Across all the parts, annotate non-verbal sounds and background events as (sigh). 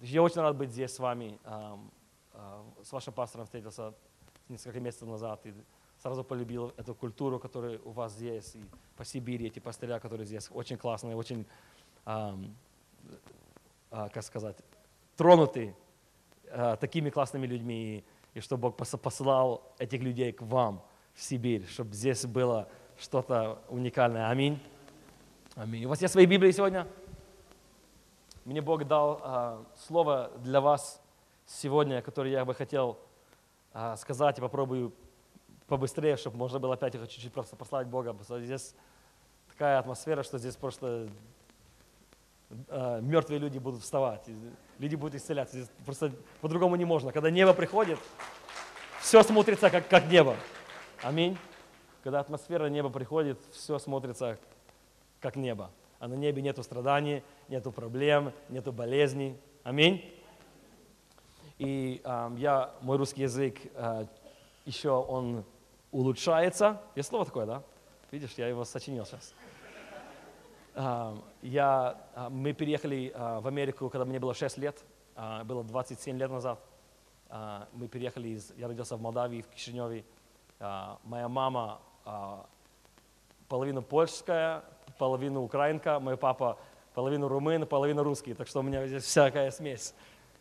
Я очень рад быть здесь с вами. Ам, а, С вашим пастором встретился несколько месяцев назад и сразу полюбил эту культуру, которая у вас здесь, и по Сибири, эти пастыря, которые здесь, очень классные, очень, а, как сказать, тронуты а, такими классными людьми, и что Бог пос- посылал этих людей к вам в Сибирь, чтобы здесь было что-то уникальное. Аминь. Аминь. У вас есть свои Библии сегодня? Мне Бог дал а, слово для вас сегодня, которое я бы хотел а, сказать и попробую побыстрее, чтобы можно было опять их чуть-чуть просто послать Бога. Здесь такая атмосфера, что здесь просто а, мертвые люди будут вставать, люди будут исцеляться. Здесь просто по-другому не можно. Когда небо приходит, все смотрится как, как небо. Аминь. Когда атмосфера неба приходит, все смотрится как небо. А на небе нету страданий, нету проблем, нету болезней. Аминь. И ам, я, мой русский язык а, еще он улучшается. Есть слово такое, да? Видишь, я его сочинил сейчас. Ам, я, а, мы переехали а, в Америку, когда мне было 6 лет, а, было 27 лет назад. А, Мы переехали, из, я родился в Молдавии, в Кишиневе. А, Моя мама а, половину польская, половину украинка, мой папа половину румын, половину русский, так что у меня здесь всякая смесь.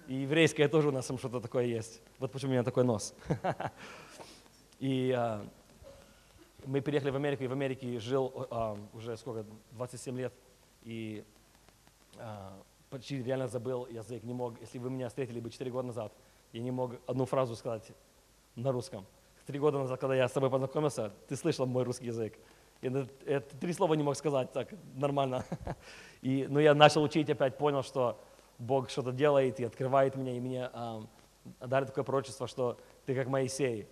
И еврейская тоже у нас там что-то такое есть. Вот почему у меня такой нос. (laughs) И а, мы переехали в Америку, и в Америке жил а, уже сколько, 27 лет. И а, почти реально забыл язык, не мог, если вы меня встретили бы 4 года назад, я не мог одну фразу сказать на русском. Три года назад, когда я с тобой познакомился, ты слышал мой русский язык. Я это три слова не мог сказать так нормально. (laughs) И, но я начал учить, опять понял, что Бог что-то делает и открывает меня, и мне ам, дали такое пророчество, что ты как Моисей.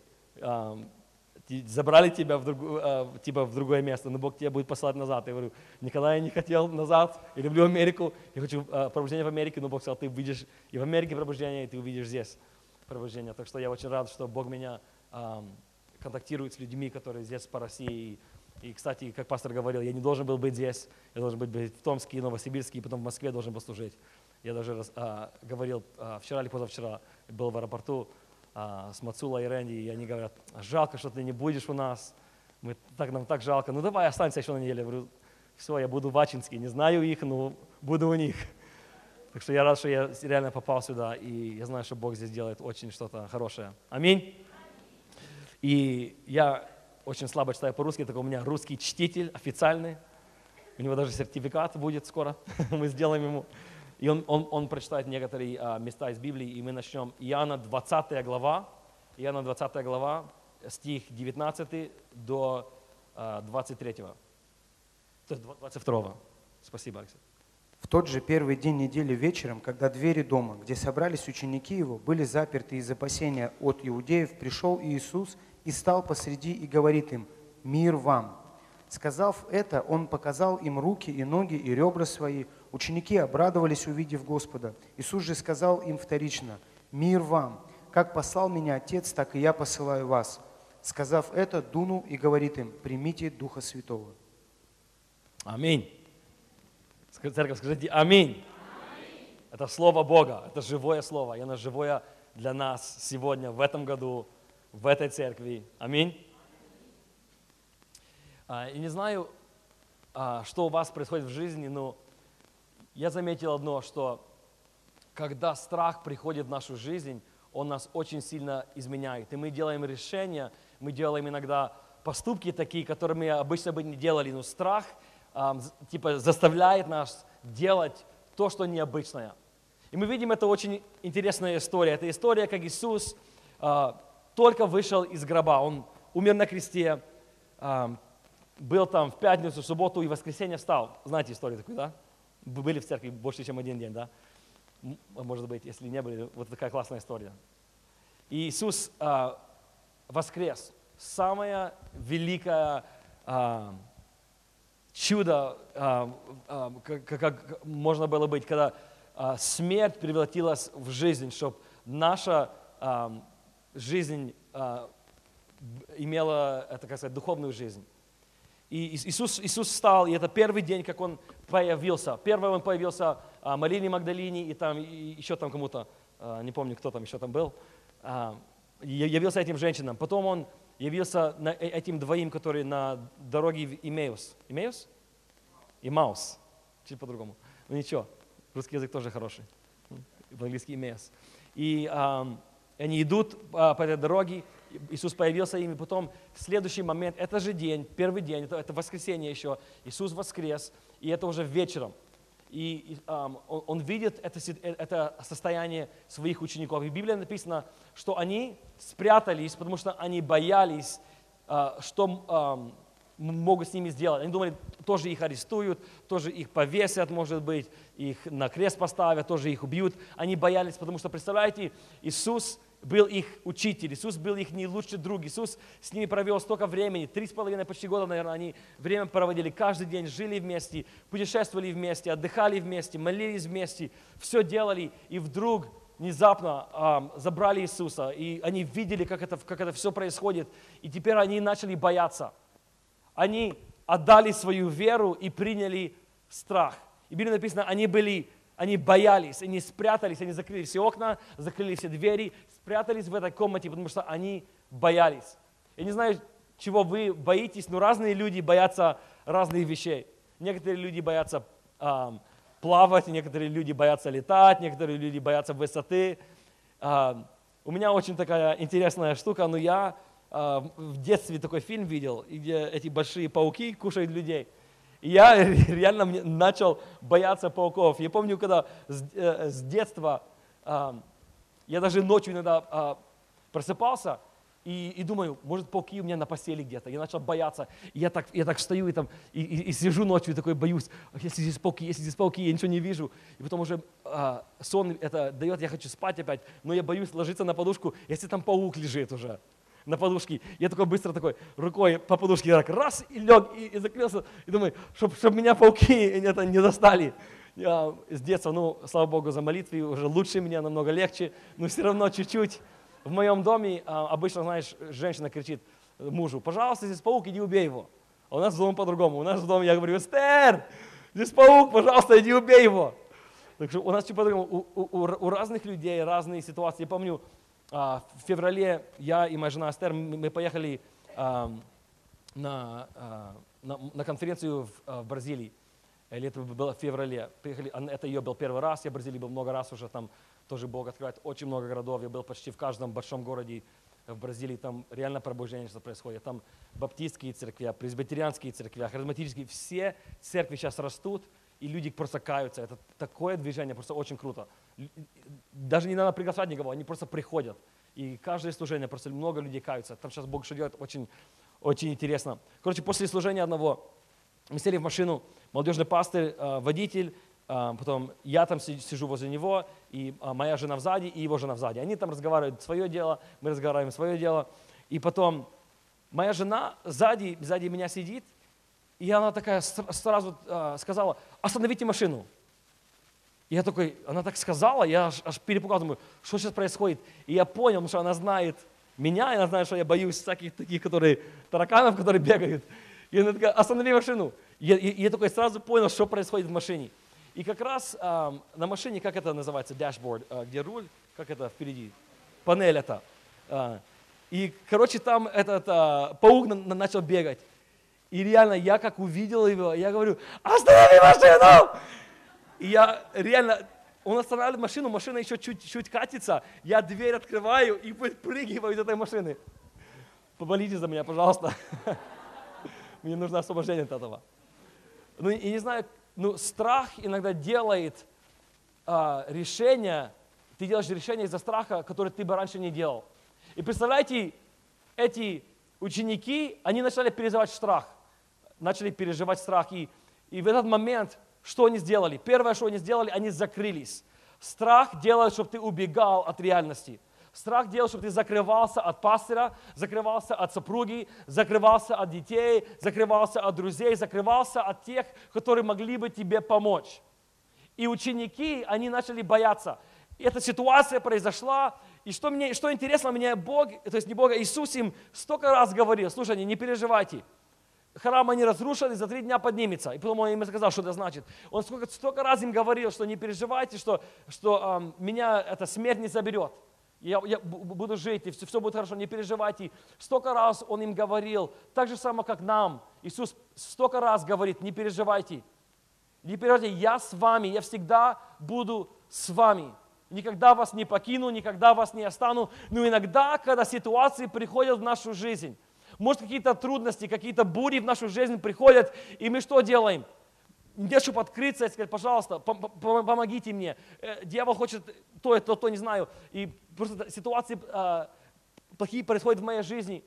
ти- забрали тебя в, другу- а, типа в другое место, но Бог тебя будет посылать назад. Я говорю, никогда я не хотел назад, я люблю Америку, я хочу а, пробуждение в Америке, но Бог сказал, ты увидишь и в Америке пробуждение, и ты увидишь здесь пробуждение. Так что я очень рад, что Бог меня ам, контактирует с людьми, которые здесь по России. Кстати, как пастор говорил, я не должен был быть здесь, я должен быть быть в Томске, Новосибирске, и потом в Москве должен был служить. Я даже а, говорил а, вчера или позавчера, был в аэропорту а, с Мацулой и Рэнди, и они говорят, жалко, что ты не будешь у нас, мы, так, нам так жалко, ну давай останься еще на неделю. Я говорю, все, я буду в Ачинске, не знаю их, но буду у них. Так что я рад, что я реально попал сюда, и я знаю, что Бог здесь делает очень что-то хорошее. Аминь. И я очень слабо читаю по-русски, так у меня русский чтитель официальный. У него даже сертификат будет скоро, (laughs) мы сделаем ему. И он, он, он прочитает некоторые а, места из Библии, и мы начнем. Иоанна 20 глава, Иоанна 20 глава, стих 19 до а, 23. То есть 22. Спасибо, Алексей. В тот же первый день недели вечером, когда двери дома, где собрались ученики его, были заперты из опасения от иудеев, пришел Иисус и стал посреди и говорит им, «Мир вам!» Сказав это, он показал им руки и ноги и ребра свои. Ученики обрадовались, увидев Господа. Иисус же сказал им вторично, «Мир вам! Как послал меня Отец, так и я посылаю вас». Сказав это, дунул и говорит им, «Примите Духа Святого». Аминь. Церковь, скажите аминь. Это Слово Бога, это живое Слово, и оно живое для нас сегодня, в этом году, в этой церкви. Аминь. А, И не знаю, а, что у вас происходит в жизни, но я заметил одно, что когда страх приходит в нашу жизнь, он нас очень сильно изменяет. И мы делаем решения, мы делаем иногда поступки такие, которые мы обычно бы не делали, но страх з- типа заставляет нас делать то, что необычное. И мы видим, это очень интересная история. Это история, как Иисус а, только вышел из гроба. Он умер на кресте, ам, был там в пятницу, в субботу и в воскресенье встал. Знаете историю такую, да? Были в церкви больше, чем один день, да? Может быть, если не были, вот такая классная история. И Иисус а, воскрес. Самое великое а, чудо, а, а, как, можно было быть, когда а, смерть превратилась в жизнь, чтобы наша а, жизнь а, имела, это, как сказать, духовную жизнь. И Иисус, Иисус встал, и это первый день, как Он появился. Первый Он появился а, Марине Магдалине и там и еще там кому-то, а, не помню, кто там еще там был. А, явился этим женщинам. Потом Он явился на, э, этим двоим, которые на дороге в Имеус. Имеус? Имаус. Чуть по-другому. Ну ничего, русский язык тоже хороший. В английский Имеус. И а, они идут а, по этой дороге, Иисус появился им, и потом в следующий момент, это же день, первый день, это, это воскресенье еще, Иисус воскрес, и это уже вечером. И, и um, он, он видит это, это состояние своих учеников. И в Библии написано, что они спрятались, потому что они боялись, uh, что um, могут с ними сделать. Они думали, тоже их арестуют, тоже их повесят, может быть, их на крест поставят, тоже их убьют. Они боялись, потому что, представляете, Иисус был их учитель, Иисус был их не лучший друг, Иисус с ними провел столько времени, три с половиной, почти года, наверное, они время проводили каждый день, жили вместе, путешествовали вместе, отдыхали вместе, молились вместе, все делали, и вдруг внезапно э, забрали Иисуса, и они видели, как это, как это все происходит, и теперь они начали бояться. Они отдали свою веру и приняли страх. И Библия написано, они были они боялись, они спрятались, они закрыли все окна, закрыли все двери, спрятались в этой комнате, потому что они боялись. Я не знаю, чего вы боитесь, но разные люди боятся разных вещей. Некоторые люди боятся э, плавать, некоторые люди боятся летать, некоторые люди боятся высоты. Э, у меня очень такая интересная штука, но я э, в детстве такой фильм видел, где эти большие пауки кушают людей. И я (laughs) реально начал бояться пауков. Я помню, когда с, э, детства, я даже ночью иногда э, просыпался, и, и думаю, может, пауки у меня на постели где-то. Я начал бояться. И я так, я так стою и, там, и, и, и сижу ночью и такой боюсь. Если здесь пауки, если здесь пауки, я ничего не вижу. И потом уже а, сон это дает, я хочу спать опять, но я боюсь ложиться на подушку, если там паук лежит уже на подушке. Я такой быстро такой рукой по подушке так раз и лег и, и закрылся. И думаю, чтобы чтоб меня пауки (laughs) это не достали. Я с детства, ну, слава Богу, за молитвы уже лучше мне, намного легче, но все равно чуть-чуть. В моем доме а, обычно, знаешь, женщина кричит мужу, пожалуйста, здесь паук, иди убей его. А у нас в доме по-другому. У нас в доме я говорю, Эстер, здесь паук, пожалуйста, иди убей его. Так что у нас чуть по-другому. У, у, у разных людей разные ситуации. Я помню, в феврале я и моя жена Астер, мы поехали а, на, а, на, конференцию в, в Бразилии. Или это было в феврале. Приехали, это ее был первый раз, я в Бразилии был много раз уже, там тоже Бог открывает очень много городов. Я был почти в каждом большом городе в Бразилии, там реально пробуждение что происходит. Там баптистские церкви, пресбитерианские церкви, харизматические, все церкви сейчас растут, и люди просто каются. Это такое движение, просто очень круто даже не надо приглашать никого, они просто приходят. И каждое служение, просто много людей каются. Там сейчас Бог что делает, очень, очень интересно. Короче, после служения одного мы сели в машину, молодежный пастырь, э, водитель, э, потом я там сижу возле него, и э, моя жена сзади, и его жена сзади. Они там разговаривают свое дело, мы разговариваем свое дело. И потом моя жена сзади, сзади меня сидит, и она такая сразу сказала, остановите машину. Я такой, она так сказала, я аж, аж перепугал, думаю, что сейчас происходит. И я понял, что она знает меня, и она знает, что я боюсь всяких таких, которые, тараканов, которые (laughs) бегают. И она такая, останови машину. И я, я такой сразу понял, что происходит в машине. И как раз э, на машине, как это называется, дашборд, э, где руль, как это впереди, панель это. Э, и, короче, там этот э, паук на, на, начал бегать. И реально, я как увидел его, я говорю, останови машину! И я реально, он останавливает машину, машина еще чуть-чуть катится, я дверь открываю и прыгиваю из этой машины. Помолитесь за меня, пожалуйста. (laughs) Мне нужно освобождение от этого. Ну, и не знаю, ну, страх иногда делает а, решение, ты делаешь решение из-за страха, который ты бы раньше не делал. И представляете, эти ученики, они начали переживать страх, начали переживать страх. И, и в этот момент что они сделали? Первое, что они сделали, они закрылись. Страх делает, чтобы ты убегал от реальности. Страх делает, чтобы ты закрывался от пастора, закрывался от супруги, закрывался от детей, закрывался от друзей, закрывался от тех, которые могли бы тебе помочь. И ученики, они начали бояться. Эта ситуация произошла, и что, мне, что интересно, мне Бог, то есть не Бог, а Иисус им столько раз говорил, слушайте, не переживайте, храм они разрушили, за три дня поднимется. И потом он им сказал, что это значит. Он сколько, столько раз им говорил, что не переживайте, что, что эм, меня эта смерть не заберет. Я, я буду жить, и все, все будет хорошо, не переживайте. Столько раз он им говорил, так же само, как нам. Иисус столько раз говорит, не переживайте. Не переживайте, я с вами, я всегда буду с вами. Никогда вас не покину, никогда вас не остану. Но иногда, когда ситуации приходят в нашу жизнь, может, какие-то трудности, какие-то бури в нашу жизнь приходят, и мы что делаем? Мне чтобы открыться и сказать, пожалуйста, помогите мне. Э, дьявол хочет то, то, то, не знаю. И просто ситуации э, плохие происходят в моей жизни.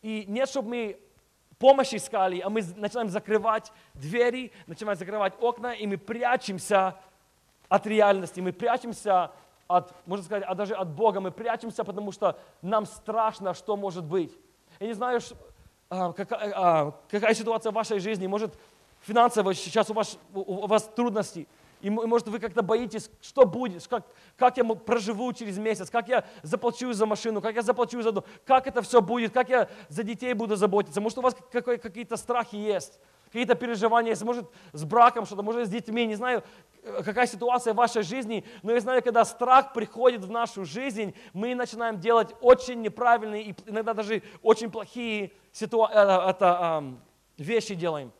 И нет, чтобы мы помощь искали, а мы начинаем закрывать двери, начинаем закрывать окна, и мы прячемся от реальности, мы прячемся от, можно сказать, а даже от Бога, мы прячемся, потому что нам страшно, что может быть. Я не знаю, а, какая, а, какая ситуация в вашей жизни, может, финансово сейчас у вас, у вас трудности, и может вы как-то боитесь, что будет, как, как я проживу через месяц, как я заплачу за машину, как я заплачу за дом, как это все будет, как я за детей буду заботиться. Может у вас какие-то страхи есть, какие-то переживания есть, может с браком что-то, может с детьми, не знаю, Э, какая ситуация в вашей жизни, но я знаю, когда страх приходит в нашу жизнь, мы начинаем делать очень неправильные и иногда даже очень плохие ситуа- это, это, вещи делаем.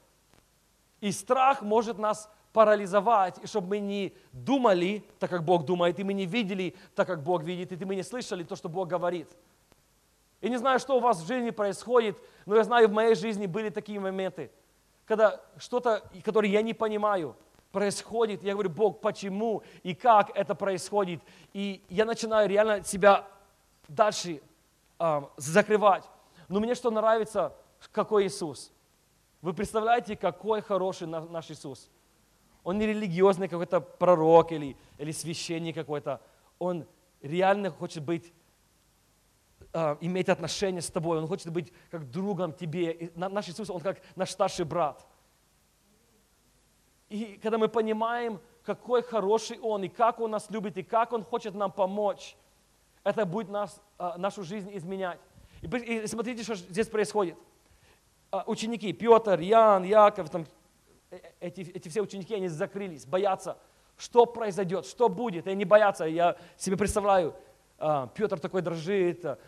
И страх может нас парализовать, и чтобы мы не думали так, как Бог думает, и мы не видели так, как Бог видит, и мы не слышали то, что Бог говорит. Я не знаю, что у вас в жизни происходит, но я знаю, в моей жизни были такие моменты, когда что-то, которое я не понимаю – происходит. Я говорю, Бог, почему и как это происходит. И я начинаю реально себя дальше э, закрывать. Но мне что нравится, какой Иисус. Вы представляете, какой хороший наш Иисус. Он не религиозный какой-то пророк или, или священник какой-то. Он реально хочет быть, э, иметь отношения с тобой. Он хочет быть как другом тебе. И наш Иисус, Он как наш старший брат. И когда мы понимаем, какой хороший Он, и как Он нас любит, и как Он хочет нам помочь, это будет нас, а, нашу жизнь изменять. И, и смотрите, что здесь происходит. А, ученики, Петр, Ян, Яков, там, э, эти, эти все ученики, они закрылись, боятся, что произойдет, что будет. И они боятся. Я себе представляю, а, Петр такой дрожит,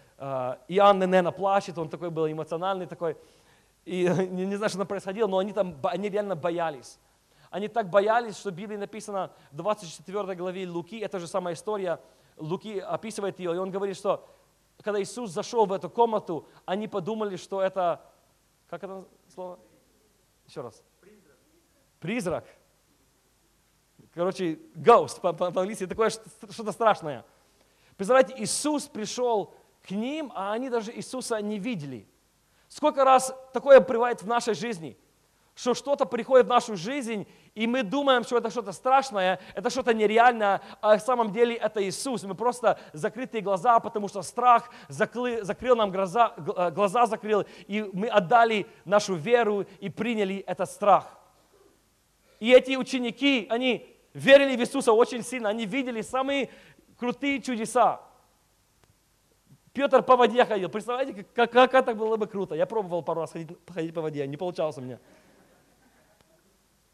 Иоанн, наверное, плачет, он такой был эмоциональный такой. И (laughs) не, не знаю, что там происходило, но они там, они реально боялись. Они так боялись, что в Библии написано в 24 главе Луки, это же самая история, Луки описывает ее, и он говорит, что когда Иисус зашел в эту комнату, они подумали, что это, как это слово? Еще раз. Призрак. Короче, ghost по-английски, такое что-то страшное. Представляете, Иисус пришел к ним, а они даже Иисуса не видели. Сколько раз такое бывает в нашей жизни – что что-то приходит в нашу жизнь, и мы думаем, что это что-то страшное, это что-то нереальное, а на самом деле это Иисус. Мы просто закрытые глаза, потому что страх закрыл, закрыл нам глаза, э, глаза закрыл, и мы отдали нашу веру и приняли этот страх. И эти ученики, они верили в Иисуса очень сильно, они видели самые крутые чудеса. Петр по воде ходил. Представляете, как, как это было бы круто. Я пробовал пару раз ходить, ходить по воде, не получалось у меня.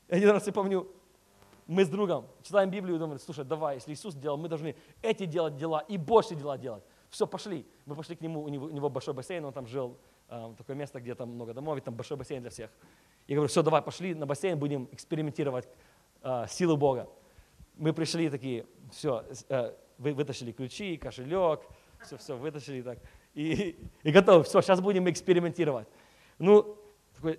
Один раз я помню, мы с другом читаем Библию и думаем, слушай, давай, если Иисус делал, мы должны эти делать дела и больше дела делать. Все, пошли. Мы пошли к нему, у него, у него большой бассейн, он там жил, э, такое место, где там много домов, и там большой бассейн для всех. Я говорю, все, давай, пошли на бассейн, будем экспериментировать э, силу Бога. Мы пришли такие, все, э, вы, вытащили ключи, кошелек, все, все, вытащили так. И, и готовы, все, сейчас будем экспериментировать. Ну, такой,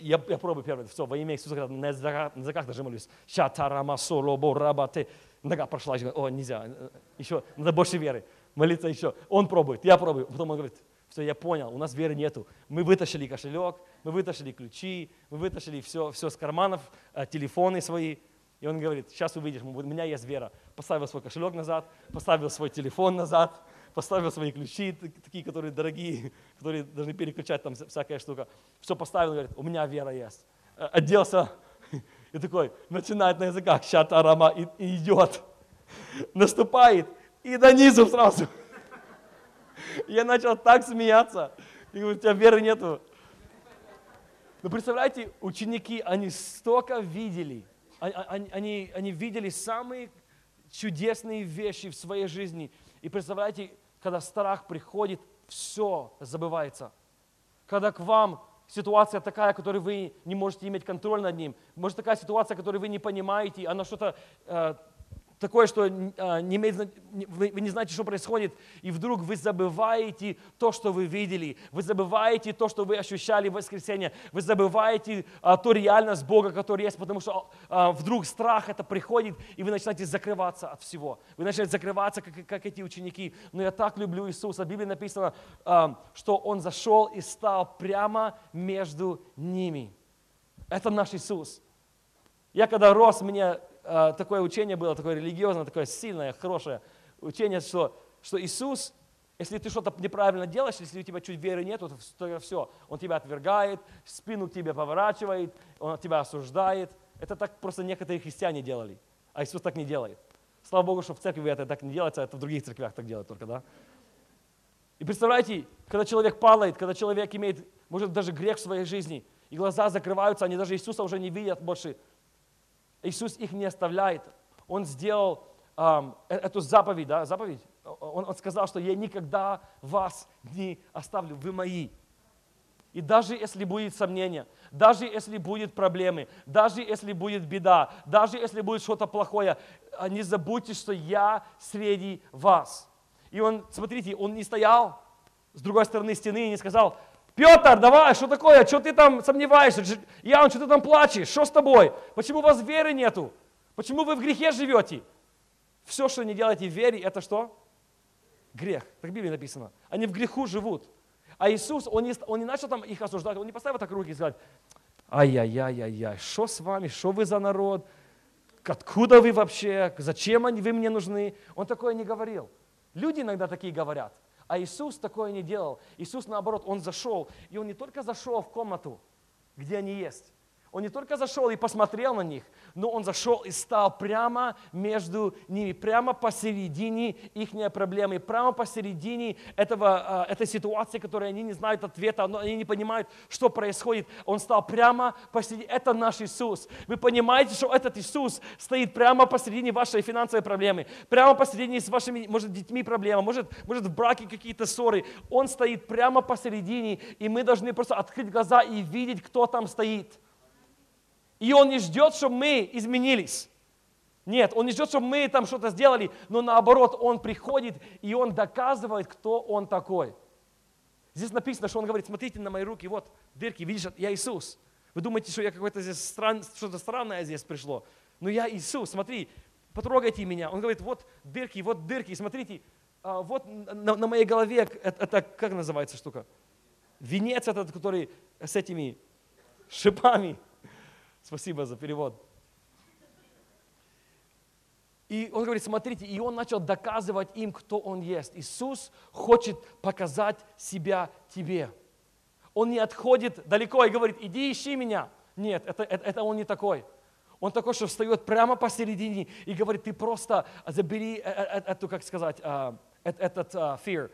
я, я пробую первый, все, во имя Иисуса, на языках, на языках даже молюсь. Шатарама солобо рабате. Нога прошла, о, нельзя, э, еще, надо больше веры. Молиться еще. Он пробует, я пробую. Потом он говорит, все, я понял, у нас веры нету. Мы вытащили кошелек, мы вытащили ключи, мы вытащили все, все с карманов, э, телефоны свои. И он говорит, сейчас увидишь, у меня есть вера. Поставил свой кошелек назад, поставил свой телефон назад, (laughs) поставил свои ключи, такие, которые дорогие, (laughs) которые должны переключать там всякая штука. Все поставил, говорит, у меня вера есть. Э, оделся (laughs) и такой, начинает на языках, щата арама, и, и идет. Наступает, и до низу сразу. Я начал так смеяться. И говорю, у тебя веры нету. Но представляете, ученики, они столько видели, они, они, они видели самые чудесные вещи в своей жизни. И представляете, когда страх приходит, все забывается. Когда к вам ситуация такая, которой вы не можете иметь контроль над ним, может такая ситуация, которую вы не понимаете, она что-то э, такое, что э, не имеет, вы, не знаете, что происходит, и вдруг вы забываете то, что вы видели, вы забываете то, что вы ощущали в воскресенье, вы забываете а, ту реальность Бога, которая есть, потому что а, вдруг страх это приходит, и вы начинаете закрываться от всего. Вы начинаете закрываться, как, как эти ученики. Но я так люблю Иисуса. В Библии написано, а, что Он зашел и стал прямо между ними. Это наш Иисус. Я когда рос, э, такое учение было, такое религиозное, такое сильное, хорошее учение, что, что Иисус, если ты что-то неправильно делаешь, если у тебя чуть веры нет, то все, Он тебя отвергает, спину к тебе поворачивает, Он тебя осуждает. Это так просто некоторые христиане делали, а Иисус так не делает. Слава Богу, что в церкви это так не делается, а это в других церквях так делают только, да? И представляете, когда человек падает, когда человек имеет, может, даже грех в своей жизни, и глаза закрываются, они даже Иисуса уже не видят больше, Иисус их не оставляет. Он сделал ам, э- эту заповедь, да, заповедь. Он, он сказал, что я никогда вас не оставлю, вы мои. И даже если будет сомнение, даже если будет проблемы, даже если будет беда, даже если будет что-то плохое, а, не забудьте, что я среди вас. И он, смотрите, он не стоял с другой стороны стены и не сказал, Петр, давай, что такое, что ты там сомневаешься? Иоанн, что ты там плачешь? Что с тобой? Почему у вас веры нету? Почему вы в грехе живете? Все, что не делаете в вере, это что? Грех. Так в Библии написано. Они в греху живут. А Иисус, он не, он не начал там их осуждать, он не поставил так руки и сказал, ай-яй-яй-яй-яй, что с вами, что вы за народ, откуда вы вообще, зачем они, вы мне нужны? Он такое не говорил. Люди иногда такие говорят, а Иисус такое не делал. Иисус, наоборот, Он зашел, и Он не только зашел в комнату, где они есть, Он не только зашел и посмотрел на них, но Он зашел и стал прямо между ними, прямо посередине их проблемы, прямо посередине этого, а, этой ситуации, которой они не знают ответа, но они не понимают, что происходит. Он стал прямо посередине. Это наш Иисус. Вы понимаете, что этот Иисус стоит прямо посередине вашей финансовой проблемы, прямо посередине с вашими, может, детьми проблема, может, может в браке какие-то ссоры. Он стоит прямо посередине, и мы должны просто открыть глаза и видеть, кто там стоит. И Он не ждет, чтобы мы изменились. Нет, Он не ждет, чтобы мы там что-то сделали, но наоборот, Он приходит и Он доказывает, кто Он такой. Здесь написано, что Он говорит, смотрите на мои руки, вот дырки, видишь, я Иисус. Вы думаете, что я какой-то здесь стран, что-то странное здесь пришло. Но я Иисус, смотри, потрогайте меня. Он говорит, вот дырки, вот дырки, смотрите, а, вот на, на моей голове, это, это как называется штука? Венец этот, который с этими шипами. Спасибо за перевод. И он говорит, смотрите, и он начал доказывать им, кто он есть. Иисус хочет показать себя тебе. Он не отходит далеко и говорит, иди ищи меня. Нет, это, это, это он не такой. Он такой, что встает прямо посередине и говорит, ты просто забери э- э- эту, как сказать, а, э- этот а, fear,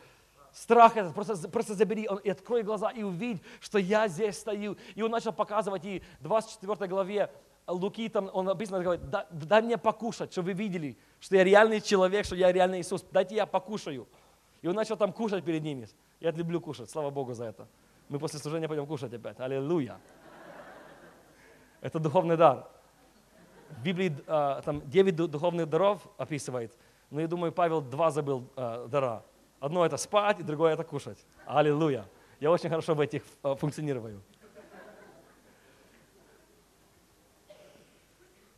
страх этот, просто, просто забери он, и открой глаза и увидь, что я здесь стою. И он начал показывать, и в 24 главе Луки, там он написано, говорит, дай, дай мне покушать, чтобы вы видели, что я реальный человек, что я реальный Иисус, дайте я покушаю. И он начал там кушать перед ними. Я люблю кушать, слава Богу за это. Мы после служения пойдем кушать опять. Аллилуйя. Это духовный дар. В Библии а, там 9 ду- духовных даров описывает, но я думаю, Павел два забыл а, дара. Одно это спать, и другое это кушать. Аллилуйя. Я очень хорошо в этих а, функционирую.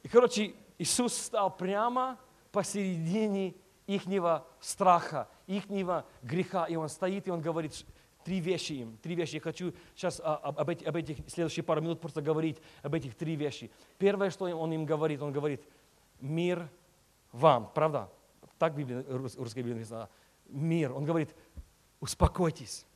И, короче, Иисус стал прямо посередине ихнего страха, ихнего греха. И Он стоит, и Он говорит три вещи им. Три вещи. Я хочу сейчас а, об, об эти- об этих следующие пару минут просто говорить об этих три вещи. Первое, что Он им говорит, Он говорит, мир вам. Правда? Так в Библии, рус- русской Библии написано. Мир. Он говорит, успокойтесь.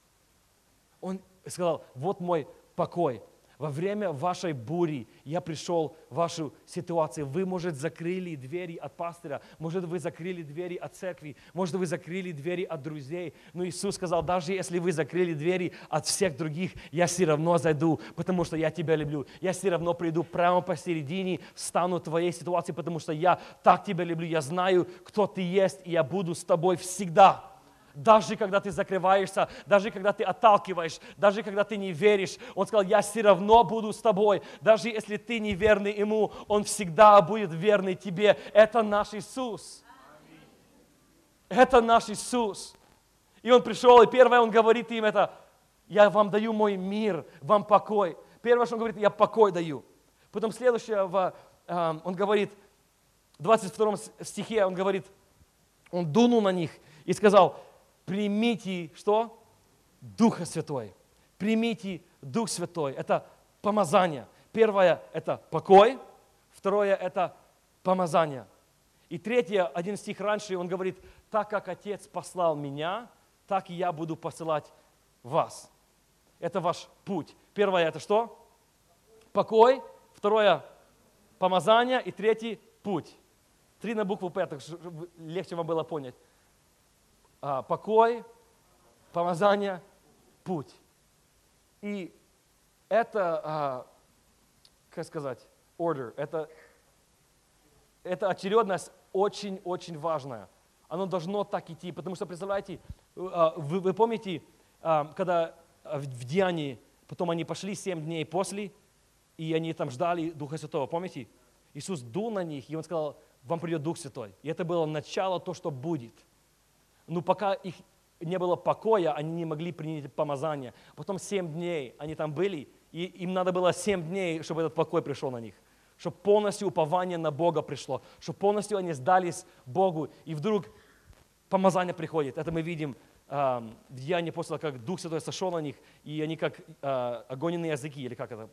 Он сказал, вот мой покой. Во время вашей бури я пришел в вашу ситуацию. Вы, может, закрыли двери от пастыря, может, вы закрыли двери от церкви, может, вы закрыли двери от друзей. Но Иисус сказал, даже если вы закрыли двери от всех других, я все равно зайду, потому что я тебя люблю. Я все равно приду прямо посередине, стану в твоей ситуации, потому что я так тебя люблю. Я знаю, кто ты есть, и я буду с тобой всегда даже когда ты закрываешься, даже когда ты отталкиваешь, даже когда ты не веришь. Он сказал, я все равно буду с тобой. Даже если ты не верный Ему, Он всегда будет верный тебе. Это наш Иисус. Это наш Иисус. И Он пришел, и первое Он говорит им это, я вам даю мой мир, вам покой. Первое, что Он говорит, я покой даю. Потом следующее, в, э, Он говорит, в 22 стихе Он говорит, Он дунул на них и сказал, примите что? Духа Святой. Примите Дух Святой. Это помазание. Первое – это покой. Второе – это помазание. И третье, один стих раньше, он говорит, так как Отец послал меня, так и я буду посылать вас. Это ваш путь. Первое – это что? Покой. Второе – помазание. И третий – путь. Три на букву П, так легче вам было понять покой, помазание, путь. И это, а, как сказать, order, это, это очередность очень-очень важная. Оно должно так идти, потому что, представляете, а, вы, вы помните, а, когда в Деянии, потом они пошли семь дней после, и они там ждали Духа Святого, помните? Иисус дул на них, и Он сказал, вам придет Дух Святой. И это было начало то, что будет – но пока их не было покоя, они не могли принять помазание. Потом семь дней они там были, и им надо было семь дней, чтобы этот покой пришел на них. Чтобы полностью упование на Бога пришло, чтобы полностью они сдались Богу, и вдруг помазание приходит. Это мы видим э, в Деянии того, как Дух Святой сошел на них, и они как э, огоненные языки, или как это?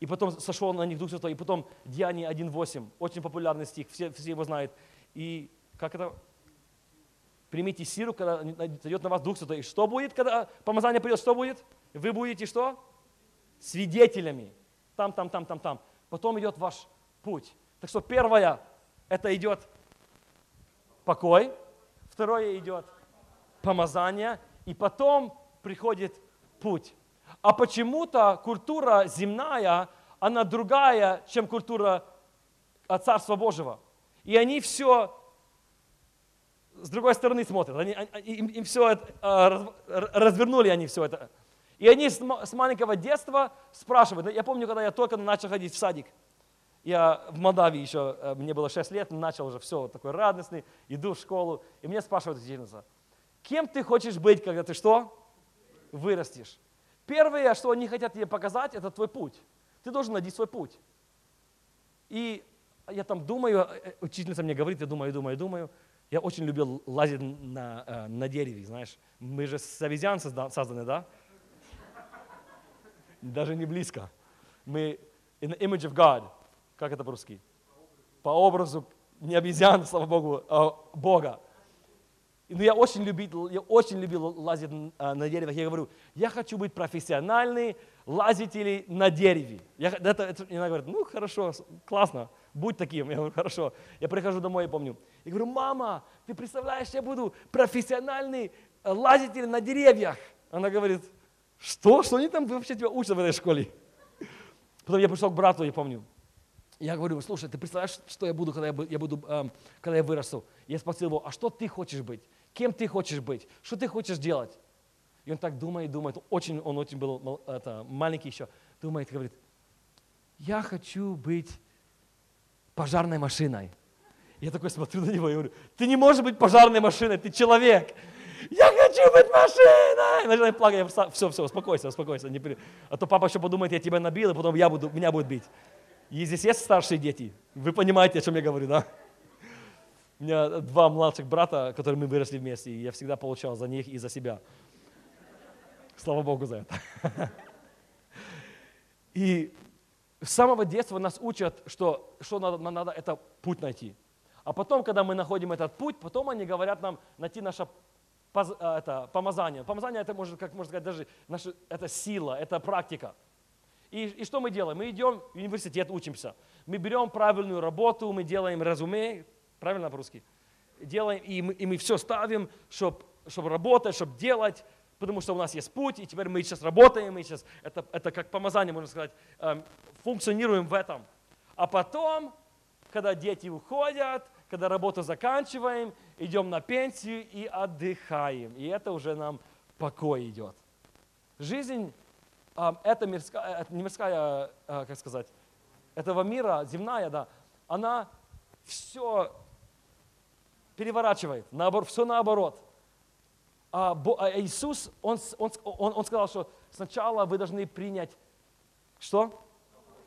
И потом сошел на них Дух Святой, и потом Деяние 1.8, очень популярный стих, все, все его знают. И как это? Примите силу, когда идет на вас Дух Святой. И что будет, когда помазание придет? Что будет? Вы будете что? Свидетелями. Там, там, там, там, там. Потом идет ваш путь. Так что первое, это идет покой. Второе идет помазание. И потом приходит путь. А почему-то культура земная, она другая, чем культура Царства Божьего. И они все с другой стороны смотрят. Они, им, им все это, а, развернули они все это. И они с, с маленького детства спрашивают. Я помню, когда я только начал ходить в садик, я в Молдавии еще, э, мне было 6 лет, начал уже все такой радостный, иду в школу, и мне спрашивают учительница, кем ты хочешь быть, когда ты что? Вырастешь. Первое, что они хотят тебе показать, это твой путь. Ты должен найти свой путь. И я там думаю, э, э, учительница мне говорит, я думаю, думаю, думаю, я очень любил лазить на, э, на дереве, знаешь. Мы же с обезьян созданы, да? Даже не близко. Мы in the image of God. Как это по-русски? По образу не обезьян, (laughs) слава Богу, а Бога. Но я очень любил, я очень любил лазить э, на деревах. Я говорю, я хочу быть профессиональный лазитель на дереве. Я, это, это, она говорит, ну хорошо, классно будь таким. Я говорю, хорошо. Я прихожу домой и помню. Я говорю, мама, ты представляешь, я буду профессиональный э, лазитель на деревьях. Она говорит, что? Что они там вообще тебя учат в этой школе? Потом я пришел к брату, я помню. Я говорю, слушай, ты представляешь, что я буду, когда я, я буду, эм, когда я вырасту? Я спросил его, а что ты хочешь быть? Кем ты хочешь быть? Что ты хочешь делать? И он так думает, думает, очень, он очень был это, маленький еще, думает, говорит, я хочу быть пожарной машиной. Я такой смотрю на него и говорю, ты не можешь быть пожарной машиной, ты человек. Я хочу быть машиной! Начинаю плакать, я встал, все, все, успокойся, успокойся. Не при... А то папа еще подумает, я тебя набил, и потом я буду, меня будет бить. И здесь есть старшие дети. Вы понимаете, о чем я говорю, да? У меня два младших брата, которые мы выросли вместе, и я всегда получал за них и за себя. Слава Богу за это. (laughs) И с самого детства нас учат, что, что надо, надо это путь найти. А потом, когда мы находим этот путь, потом они говорят нам найти наше а, это, помазание. Помазание это, может, как можно сказать, даже наша, это сила, это практика. И, и что мы делаем? Мы идем в университет, учимся. Мы берем правильную работу, мы делаем резюме, правильно по-русски? Делаем, и мы, и мы все ставим, чтобы чтоб работать, чтобы делать, потому что у нас есть путь, и теперь мы сейчас работаем, мы сейчас, это, это как помазание, можно сказать, эм, функционируем в этом. А потом, когда дети уходят, когда работу заканчиваем, идем на пенсию и отдыхаем. И это уже нам покой идет. Жизнь а, это мирская, это не мирская, а, как сказать, этого мира, земная, да, она все переворачивает, наоборот, все наоборот. А, а Иисус, он, он, он, он сказал, что сначала вы должны принять, что?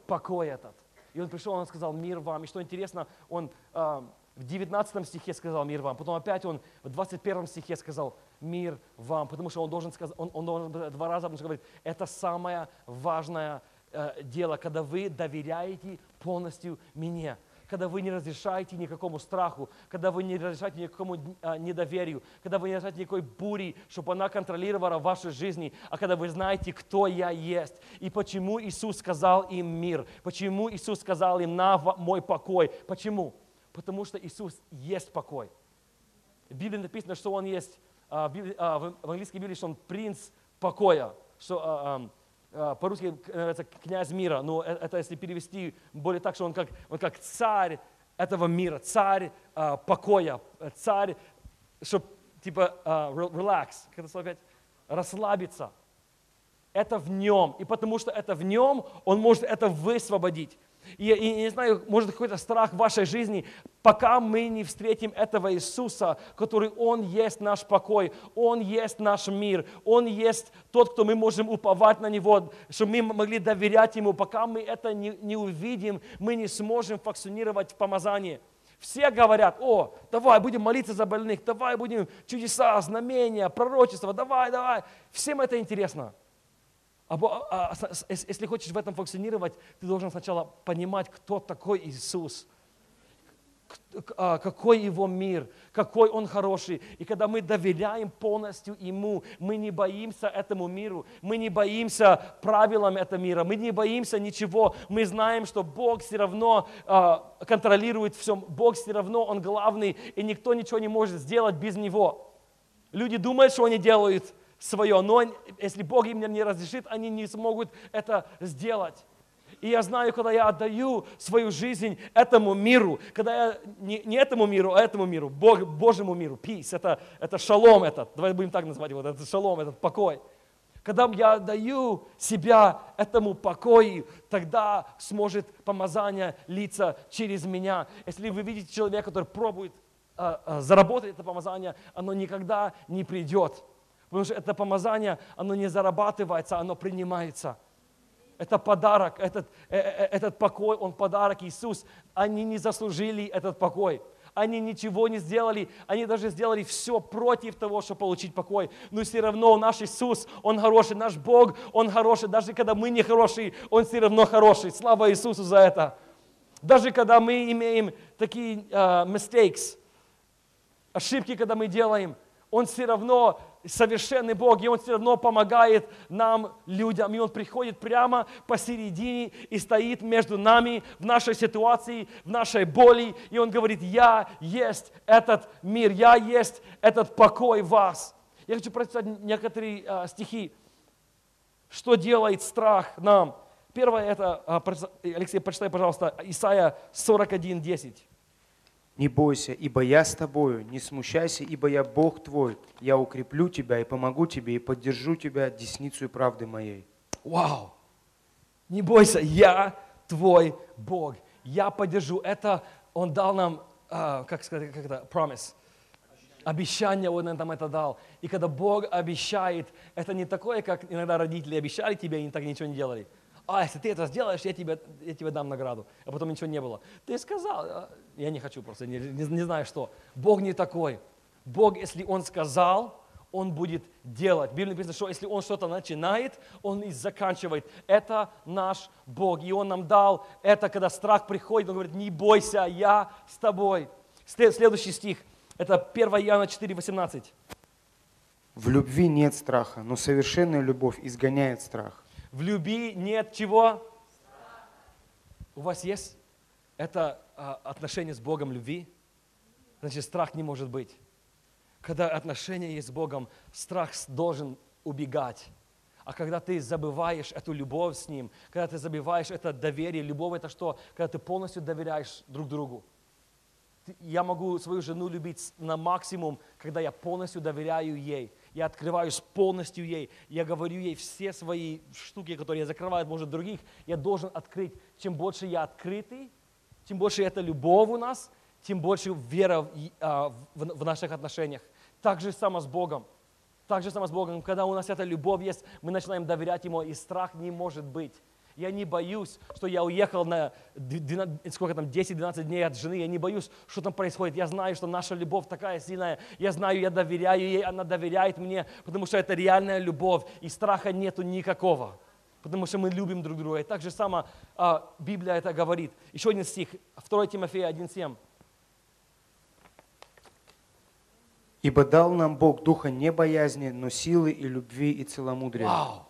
Покой этот. И он пришел, он сказал, мир вам. И что интересно, он а, в 19 стихе сказал мир вам, потом опять он в 21 стихе сказал мир вам, потому что он должен сказать, он, он должен два раза потому говорит, это самое важное э, дело, когда вы доверяете полностью мне, когда вы не разрешаете никакому страху, когда вы не разрешаете никакому э, недоверию, когда вы не разрешаете никакой бури, чтобы она контролировала вашу жизнь, а когда вы знаете, кто я есть, и почему Иисус сказал им мир, почему Иисус сказал им на мой покой, почему? Потому что Иисус есть покой. В Библии написано, что он есть, а, а, в в английской Библии, что он принц покоя, что а, а, по-русски называется князь мира, но э- это если перевести более так, что он как, он как царь этого мира, царь а, покоя, э, царь, чтобы типа re- relax, как это слово опять, расслабиться. Это в нем. И потому что это в нем, он может это высвободить. И, и не знаю, может какой-то страх в вашей жизни, пока мы не встретим этого Иисуса, который Он есть наш покой, Он есть наш мир, Он есть тот, кто мы можем уповать на Него, чтобы мы могли доверять Ему. Пока мы это не, не увидим, мы не сможем функционировать в помазании. Все говорят, о, давай будем молиться за больных, давай будем чудеса, знамения, пророчества, давай, давай. Всем это интересно. А а, ес- Если хочешь в этом функционировать, ты должен сначала понимать, кто такой Иисус, а, какой Его мир, какой Он хороший. И когда мы доверяем полностью Ему, мы не боимся этому миру, мы не боимся правилам этого мира, мы не боимся ничего. Мы знаем, что Бог все равно а, контролирует все, Бог все равно Он главный, и никто ничего не может сделать без Него. Люди думают, что они делают свое, но если Бог им не разрешит, они не смогут это сделать. И я знаю, когда я отдаю свою жизнь этому миру, когда я не, не этому миру, а этому миру, Бог, Божьему миру, peace, это, это шалом этот, давай будем так назвать его, это шалом, этот покой. Когда я отдаю себя этому покою, тогда сможет помазание литься через меня. Если вы видите человека, который пробует а, а, заработать это помазание, оно никогда не придет. Потому что это помазание, оно не зарабатывается, оно принимается. Это подарок, этот, э, э, этот покой, он подарок Иисус. Они не заслужили этот покой. Они ничего не сделали, они даже сделали все против того, чтобы получить покой. Но все равно наш Иисус, Он хороший, наш Бог, Он хороший. Даже когда мы не хорошие, Он все равно хороший. Слава Иисусу за это. Даже когда мы имеем такие а, mistakes, ошибки, когда мы делаем, Он все равно совершенный Бог, и Он все равно помогает нам, людям, и Он приходит прямо посередине и стоит между нами в нашей ситуации, в нашей боли, и Он говорит, я есть этот мир, я есть этот покой вас. Я хочу прочитать некоторые а, стихи, что делает страх нам. Первое это, а, Алексей, прочитай, пожалуйста, Исайя 41, 10. Не бойся, ибо я с тобою, не смущайся, ибо я Бог твой. Я укреплю тебя и помогу тебе, и поддержу тебя десницей правды моей. Вау! Не бойся, я твой Бог. Я поддержу. Это Он дал нам, а, как сказать, как это, promise. Обещание Он нам это дал. И когда Бог обещает, это не такое, как иногда родители обещали тебе, и так ничего не делали. А, если ты это сделаешь, я тебе, я тебе дам награду. А потом ничего не было. Ты сказал, а, я не хочу просто, не, не- не знаю что. Бог не такой. Бог, если Он сказал, Он будет делать. В Библии написано, что если Он что-то начинает, Он и заканчивает. Это наш Бог. И Он нам дал это, когда страх приходит, Он говорит, не бойся, я с тобой. След- Следующий стих, это 1 Иоанна 4, 18. В любви нет страха, но совершенная любовь изгоняет страх. В любви нет чего? У вас есть это а, отношение с Богом любви? Значит, страх не может быть. Когда отношения есть с Богом, страх должен убегать. А когда ты забываешь эту любовь с Ним, когда ты забываешь это доверие, любовь это что? Когда ты полностью доверяешь друг другу. Я могу свою жену любить на максимум, когда я полностью доверяю ей. Я открываюсь полностью ей. Я говорю ей все свои штуки, которые я закрываю, может, других. Я должен открыть. Чем больше я открытый, тем больше это любовь у нас, тем больше вера в, а, в- в наших отношениях. Так же само с Богом. Так же само с Богом. Когда у нас эта любовь есть, мы начинаем доверять Ему, и страх не может быть. Я не боюсь, что я уехал на д- 12 сколько там, 10-12 дней от жены. Я не боюсь, что там происходит. Я знаю, что наша любовь такая сильная. Я знаю, я доверяю ей, она доверяет мне, потому что это реальная любовь, и страха нету никакого. Потому что мы любим друг друга. И так же само а, Библия это говорит. Еще один стих, 2 Тимофея 1.7. Ибо дал нам Бог духа не боязни, но силы и любви и целомудрия. Вау!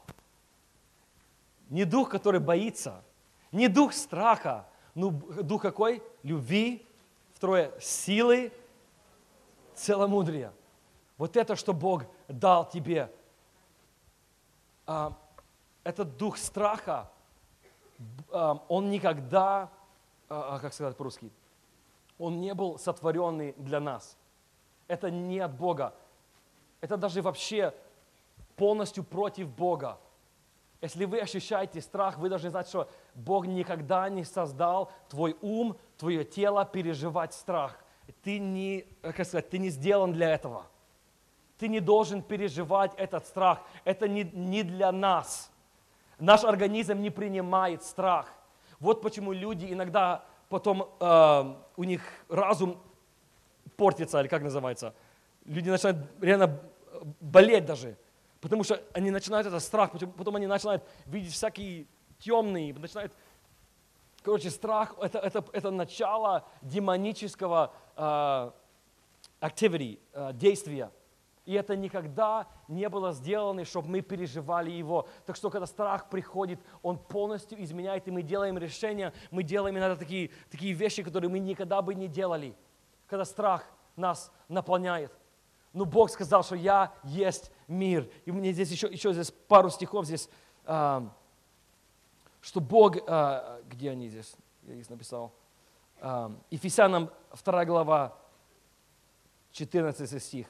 Не дух, который боится, не дух страха, но б- дух какой? Любви, второе, силы, целомудрия. Вот это, что Бог дал тебе. А, этот дух страха, а, он никогда, а, как сказать по-русски, он не был сотворенный для нас. Это не от Бога. Это даже вообще полностью против Бога. Если вы ощущаете страх, вы должны знать, что Бог никогда не создал твой ум, твое тело переживать страх. Ты не, э, как сказать, ты не сделан для этого. Ты не должен переживать этот страх. Это не, не для нас. Наш организм не принимает страх. Вот почему люди иногда потом э, у них разум портится, или как называется. Люди начинают реально болеть даже. Потому что они начинают этот страх, потом, они начинают видеть всякие темные, начинают Короче, страх это, это, это начало демонического э, activity, э, действия. И это никогда не было сделано, чтобы мы переживали его. Так что, когда страх приходит, он полностью изменяет, и мы делаем решения, мы делаем иногда такие, такие вещи, которые мы никогда бы не делали, когда страх нас наполняет. Но Бог сказал, что я есть мир. И мне здесь еще, еще здесь пару стихов здесь, а, что Бог, а, где они здесь, я их написал, А, Ефесянам 2 глава, 14 стих.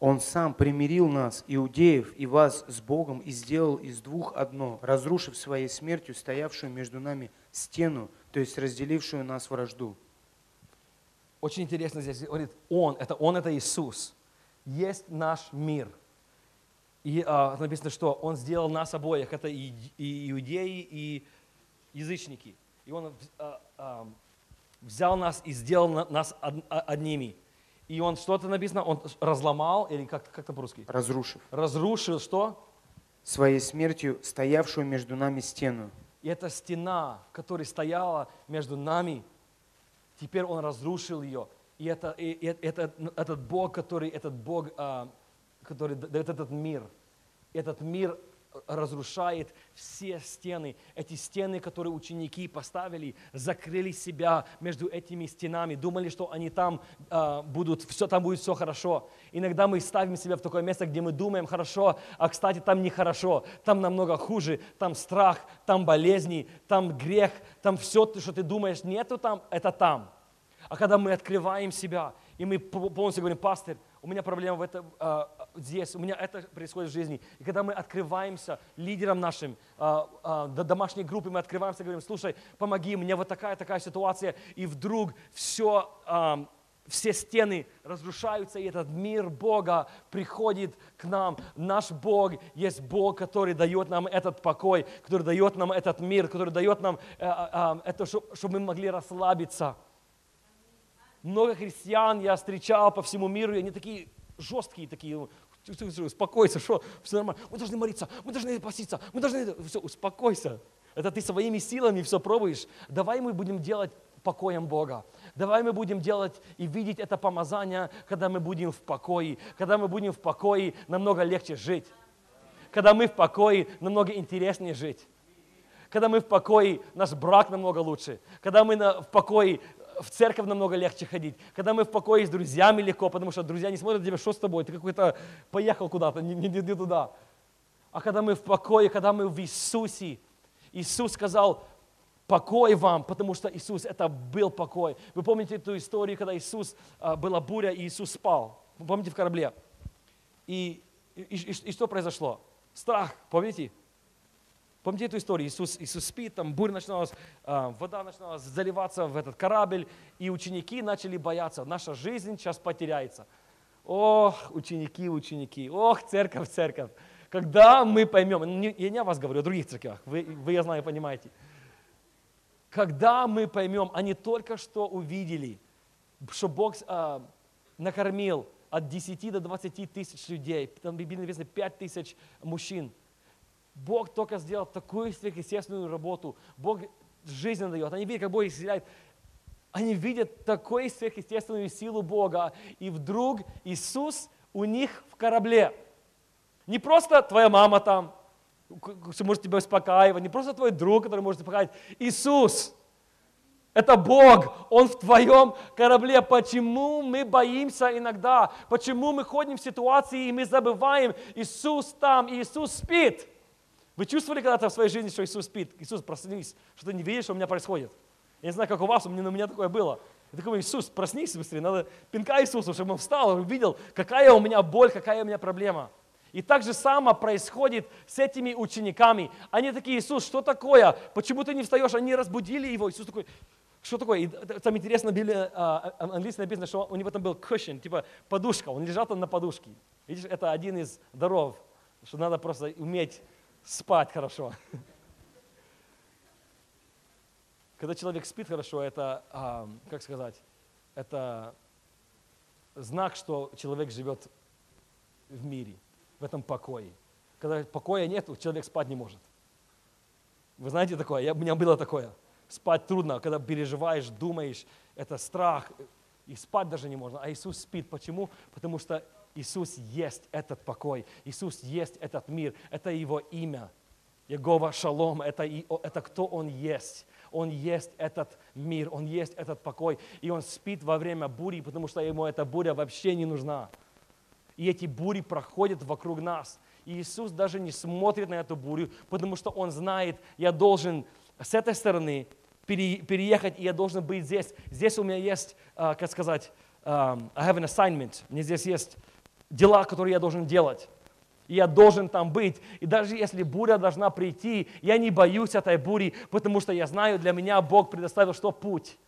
Он сам примирил нас, иудеев, и вас с Богом, и сделал из двух одно, разрушив своей смертью стоявшую между нами стену, то есть разделившую нас вражду. Очень интересно здесь говорит, Он, это Он, это Иисус. Есть наш мир. И а, написано, что Он сделал нас обоих, это и, и иудеи, и язычники. И Он а, а, взял нас и сделал на- нас а- одними. И Он что-то написано, Он разломал, или как, как это по-русски? разрушив Разрушил что? своей смертью стоявшую между нами стену. И эта стена, которая стояла между нами, теперь он разрушил ее. И это, и- и это, этот Бог, который, этот Бог, а, который дает этот мир, этот мир разрушает все стены. Эти стены, которые ученики поставили, закрыли себя между этими стенами, думали, что они там а, будут, все там будет все хорошо. Иногда мы ставим себя в такое место, где мы думаем хорошо, а кстати там нехорошо, там намного хуже, там страх, там болезни, там грех, там все, что ты думаешь, нету там, это там. А когда мы открываем себя, и мы по- полностью говорим, пастор, у меня проблема в этом, а, здесь, у меня это происходит в жизни. И когда мы открываемся лидерам нашим, а, а, до домашней группы, мы открываемся и говорим, слушай, помоги, меня вот такая, такая ситуация, и вдруг все, все стены разрушаются, и этот мир Бога приходит к нам. Наш Бог есть Бог, который дает нам этот покой, который дает нам этот мир, который дает нам э, а, а, это, чтобы мы могли расслабиться. Много христиан я встречал по всему миру, и они такие жесткие, такие, успокойся, что, все нормально. Мы должны молиться, мы должны поститься, мы должны, все, успокойся. Это ты своими силами все пробуешь. Давай мы будем делать покоем Бога. Давай мы будем делать и видеть это помазание, когда мы будем в покое. Когда мы будем в покое, намного легче жить. Когда мы в покое, намного интереснее жить. Когда мы в покое, наш брак намного лучше. Когда мы в покое, в церковь намного легче ходить. Когда мы в покое с друзьями легко, потому что друзья не смотрят на тебя, что с тобой, ты какой-то поехал куда-то, не, не, не туда. А когда мы в покое, когда мы в Иисусе, Иисус сказал, покой вам, потому что Иисус это был покой. Вы помните эту историю, когда Иисус, а, была буря, и Иисус спал. Вы помните в корабле? И, и, и, и что произошло? Страх, помните? Помните эту историю? Иисус, Иисус спит, там буря начиналась, а, вода начинала заливаться в этот корабль, и ученики начали бояться. Наша жизнь сейчас потеряется. Ох, ученики, ученики, ох, церковь, церковь. Когда мы поймем, не, я не о вас говорю, о других церквях, вы, вы я знаю, понимаете. Когда мы поймем, они только что увидели, что Бог э, накормил от 10 до 20 тысяч людей, там Библии написано 5 тысяч мужчин. Бог только сделал такую сверхъестественную работу. Бог жизнь дает. Они видят, как Бог исцеляет. Они видят такую сверхъестественную силу Бога. И вдруг Иисус у них в корабле. Не просто твоя мама там, что может тебя успокаивать, не просто твой друг, который может успокаивать. Иисус, это Бог, Он в твоем корабле. Почему мы боимся иногда? Почему мы ходим в ситуации и мы забываем, Иисус там, Иисус спит? Вы чувствовали когда-то в своей жизни, что Иисус спит? Иисус, проснись, что ты не видишь, что у меня происходит. Я не знаю, как у вас, у меня, у меня такое было. Я такой, Иисус, проснись быстрее, надо пинка Иисусу, чтобы он встал, увидел, какая у меня боль, какая у меня проблема. И так же само происходит с этими учениками. Они такие, Иисус, что такое? Почему ты не встаешь? Они разбудили его. Иисус такой, что такое? И там интересно, в Библии а, а, английский написано, что у него там был cushion, типа подушка. Он лежал там на подушке. Видишь, это один из даров, что надо просто уметь спать хорошо. Когда человек спит хорошо, это, а, как сказать, это знак, что человек живет в мире в этом покое. Когда покоя нет, человек спать не может. Вы знаете такое? Я, у меня было такое. Спать трудно, когда переживаешь, думаешь, это страх, и спать даже не можно. А Иисус спит. Почему? Потому что Иисус есть этот покой, Иисус есть этот мир, это Его имя. Егова Шалом, это, это кто Он есть. Он есть этот мир, Он есть этот покой. И Он спит во время бури, потому что Ему эта буря вообще не нужна и эти бури проходят вокруг нас. И Иисус даже не смотрит на эту бурю, потому что Он знает, я должен с этой стороны переехать, и я должен быть здесь. Здесь у меня есть, а, как сказать, а, I have an assignment. Мне здесь есть дела, которые я должен делать. И я должен там быть. И даже если буря должна прийти, я не боюсь этой бури, потому что я знаю, для меня Бог предоставил что? Путь.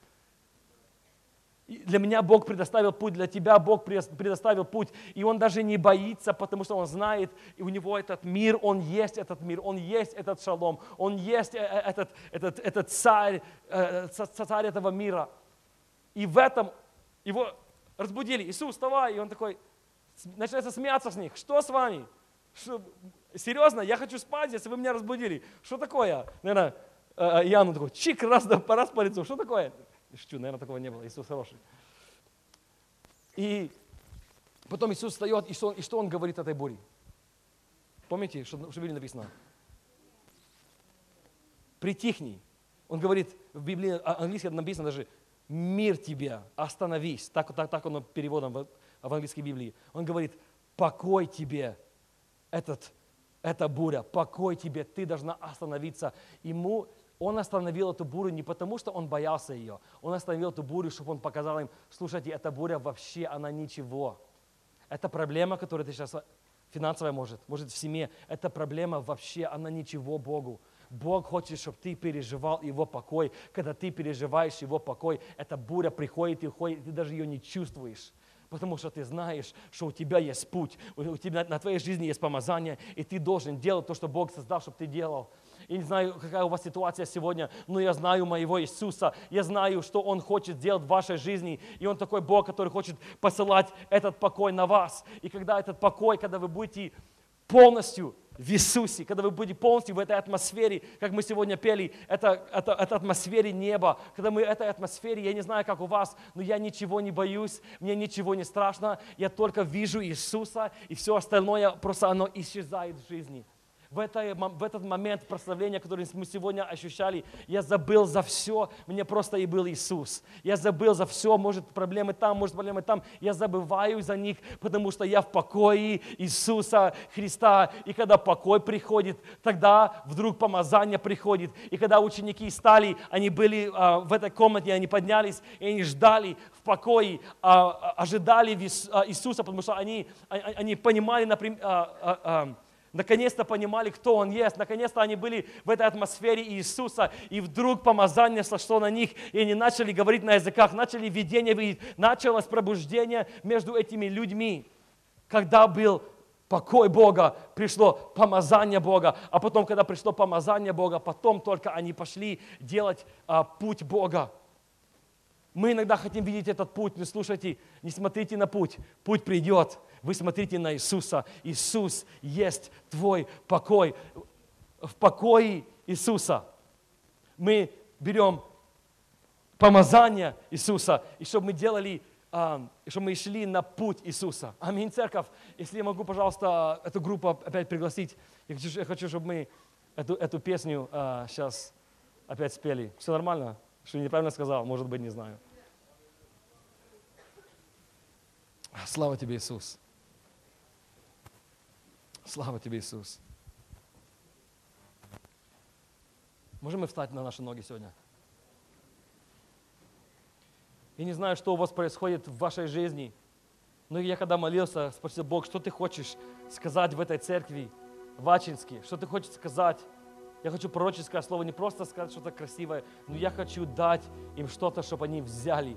Для меня Бог предоставил путь, для тебя Бог предоставил путь. И он даже не боится, потому что он знает, и у него этот мир, он есть этот мир, он есть этот шалом, он есть э, э, этот, этот, этот царь, э, царь этого мира. И в этом его разбудили. Иисус, вставай. И он такой, начинается смеяться с них. Что с вами? Что, серьезно, я хочу спать, если вы меня разбудили. Что такое? Наверное, Иоанн такой, чик, раз, раз по лицу. Что такое? Шучу, наверное, такого не было. Иисус хороший. И потом Иисус встает, и что, и что он говорит этой буре? Помните, что, что в Библии написано? Притихни. Он говорит, в Библии, а, английском написано даже, мир тебе, остановись. Так, так, так он переводом в, в английской Библии. Он говорит, покой тебе, этот, эта буря, покой тебе, ты должна остановиться. Ему он остановил эту бурю не потому, что он боялся ее. Он остановил эту бурю, чтобы он показал им, слушайте, эта буря вообще, она ничего. Это проблема, которая ты сейчас финансовая может, может в семье. Эта проблема вообще, она ничего Богу. Бог хочет, чтобы ты переживал Его покой. Когда ты переживаешь Его покой, эта буря приходит и уходит, и ты даже ее не чувствуешь. Потому что ты знаешь, что у тебя есть путь, у тебя на твоей жизни есть помазание, и ты должен делать то, что Бог создал, чтобы ты делал. Я не знаю, какая у вас ситуация сегодня, но я знаю моего Иисуса. Я знаю, что Он хочет сделать в вашей жизни. И Он такой Бог, который хочет посылать этот покой на вас. И когда этот покой, когда вы будете полностью в Иисусе, когда вы будете полностью в этой атмосфере, как мы сегодня пели, это, это, это атмосфере неба, когда мы в этой атмосфере, я не знаю, как у вас, но я ничего не боюсь, мне ничего не страшно, я только вижу Иисуса, и все остальное просто оно исчезает в жизни в, это, в этот момент прославления, который мы сегодня ощущали, я забыл за все, мне просто и был Иисус. Я забыл за все, может проблемы там, может проблемы там. Я забываю за них, потому что я в покое Иисуса Христа. И когда покой приходит, тогда вдруг помазание приходит. И когда ученики стали, они были а, в этой комнате, они поднялись, и они ждали в покое, а, ожидали а, Иисуса, потому что они, они, они понимали, например, а, а, а, Наконец-то понимали, кто Он есть. Наконец-то они были в этой атмосфере Иисуса. И вдруг помазание сошло на них. И они начали говорить на языках, начали видение видеть. Началось пробуждение между этими людьми. Когда был покой Бога, пришло помазание Бога. А потом, когда пришло помазание Бога, потом только они пошли делать а, путь Бога. Мы иногда хотим видеть этот путь, но слушайте, не смотрите на путь. Путь придет. Вы смотрите на Иисуса. Иисус есть твой покой. В покое Иисуса мы берем помазание Иисуса, и чтобы мы делали, а, чтобы мы шли на путь Иисуса. Аминь, церковь. Если я могу, пожалуйста, эту группу опять пригласить. Я хочу, я хочу чтобы мы эту, эту песню а, сейчас опять спели. Все нормально? Что неправильно сказал? Может быть, не знаю. Слава тебе, Иисус. Слава тебе, Иисус. Можем мы встать на наши ноги сегодня? Я не знаю, что у вас происходит в вашей жизни, но я когда молился, спросил Бог, что ты хочешь сказать в этой церкви, в Ачинске, что ты хочешь сказать. Я хочу пророческое слово, не просто сказать что-то красивое, но я хочу дать им что-то, чтобы они взяли.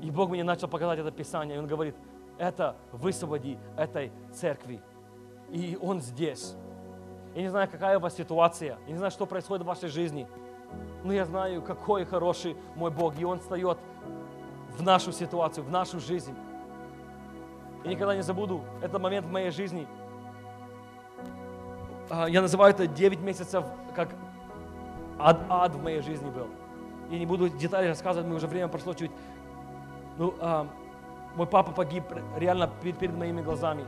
И Бог мне начал показать это Писание, и Он говорит – это высвободи этой церкви. И Он здесь. Я не знаю, какая у вас ситуация, я не знаю, что происходит в вашей жизни, но я знаю, какой хороший мой Бог, и Он встает в нашу ситуацию, в нашу жизнь. И никогда не забуду этот момент в моей жизни. А, я называю это 9 месяцев, как ад, ад в моей жизни был. Я не буду детали рассказывать, мы уже время прошло чуть. Ну, а, мой папа погиб реально перед, перед моими глазами.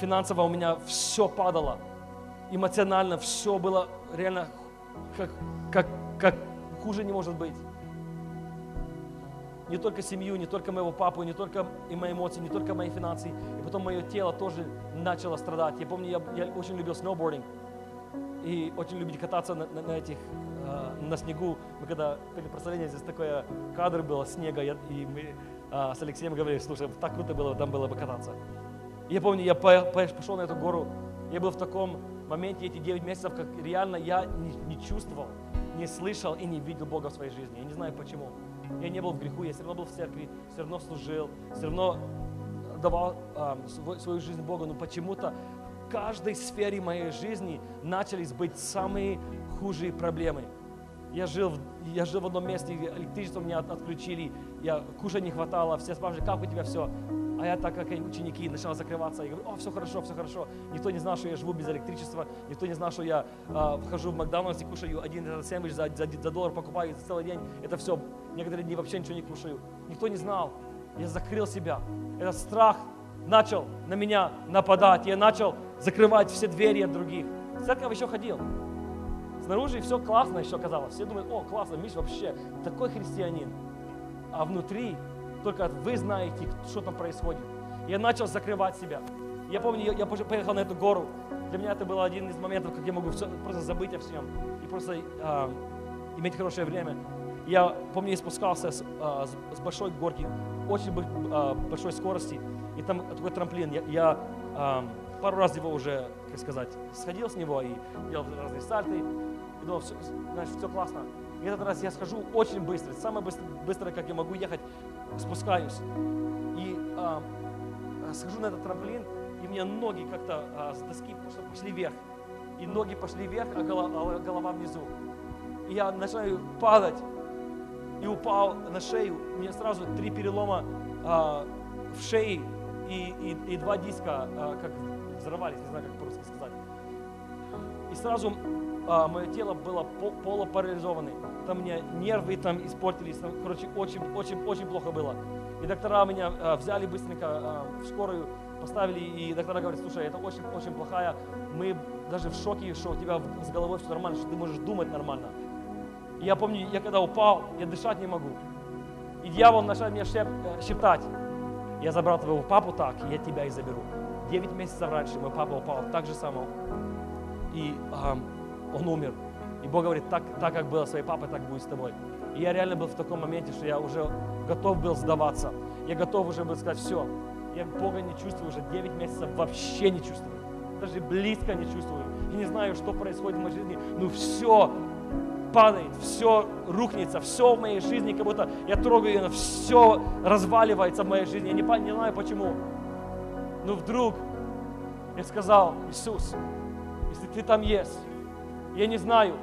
Финансово у меня все падало. Эмоционально все было реально как, как, как хуже не может быть. Не только семью, не только моего папу, не только и мои эмоции, не только мои финансы. И потом мое тело тоже начало страдать. Я помню, я, я очень любил сноубординг. И очень любить кататься на, на, на этих, э, на снегу. Мы когда перед прославлением здесь такой кадр был снега, и мы а, с Алексеем говорили, слушай, так круто было, там было бы кататься. И я помню, я пошел на эту гору, я был в таком моменте эти 9 месяцев, как реально я не, не чувствовал, не слышал и не видел Бога в своей жизни. Я не знаю почему. Я не был в греху, я все равно был в церкви, все равно служил, все равно давал а, свою, жизнь Богу, но почему-то в каждой сфере моей жизни начались быть самые худшие проблемы. Я жил, я жил в одном месте, электричество меня отключили, я кушать не хватало, все спрашивали, как у тебя все? А я так, как и ученики, начал закрываться и говорю, о, все хорошо, все хорошо. Никто не знал, что я живу без электричества, никто не знал, что я э, вхожу в Макдональдс и кушаю один этот сэндвич за, за, за доллар покупаю за целый день. Это все. Некоторые дни вообще ничего не кушаю. Никто не знал. Я закрыл себя. Этот страх начал на меня нападать. Я начал закрывать все двери от других. В церковь еще ходил. Снаружи все классно еще казалось. Все думают, о, классно, Миш вообще такой христианин. А внутри только вы знаете, что там происходит. Я начал закрывать себя. Я помню, я, поехал на эту гору. Для меня это был один из моментов, как я могу все, просто забыть о всем и просто э, иметь хорошее время. Я помню, я спускался с, э, с большой горки, очень э, большой скорости, и там такой трамплин. Я, я э, пару раз его уже, как сказать, сходил с него и делал разные сальты, и думал, все, значит, все классно. И этот раз я схожу очень быстро, самое быстро, быстро как я могу ехать, спускаюсь. И а, схожу на этот трамплин, и у меня ноги как-то а, с доски пошли вверх. И ноги пошли вверх, а голова, голова внизу. И я начинаю падать. И упал на шею. У меня сразу три перелома а, в шее и, и, и два диска, а, как взорвались, не знаю, как по-русски сказать. И сразу а, мое тело было по- полупарализовано. Там меня нервы там испортились, там, короче, очень, очень, очень плохо было. И доктора меня а, взяли быстренько а, в скорую, поставили, и доктора говорят, слушай, это очень, очень плохая, мы даже в шоке, что у тебя с головой все нормально, что ты можешь думать нормально. И я помню, я когда упал, я дышать не могу. И дьявол начал меня шеп, э, шептать. Я забрал твоего папу так, я тебя и заберу. Девять месяцев раньше мой папа упал так же само. И а, он умер. И Бог говорит, так, так как было с своей папой, так будет с тобой. И я реально был в таком моменте, что я уже готов был сдаваться. Я готов уже был сказать, все, я Бога не чувствую уже 9 месяцев, вообще не чувствую. Даже близко не чувствую. И не знаю, что происходит в моей жизни. Ну все падает, все рухнется, все в моей жизни, как будто я трогаю ее, все разваливается в моей жизни. Я не, не знаю почему. Но вдруг я сказал, Иисус, если ты там есть, я не знаю,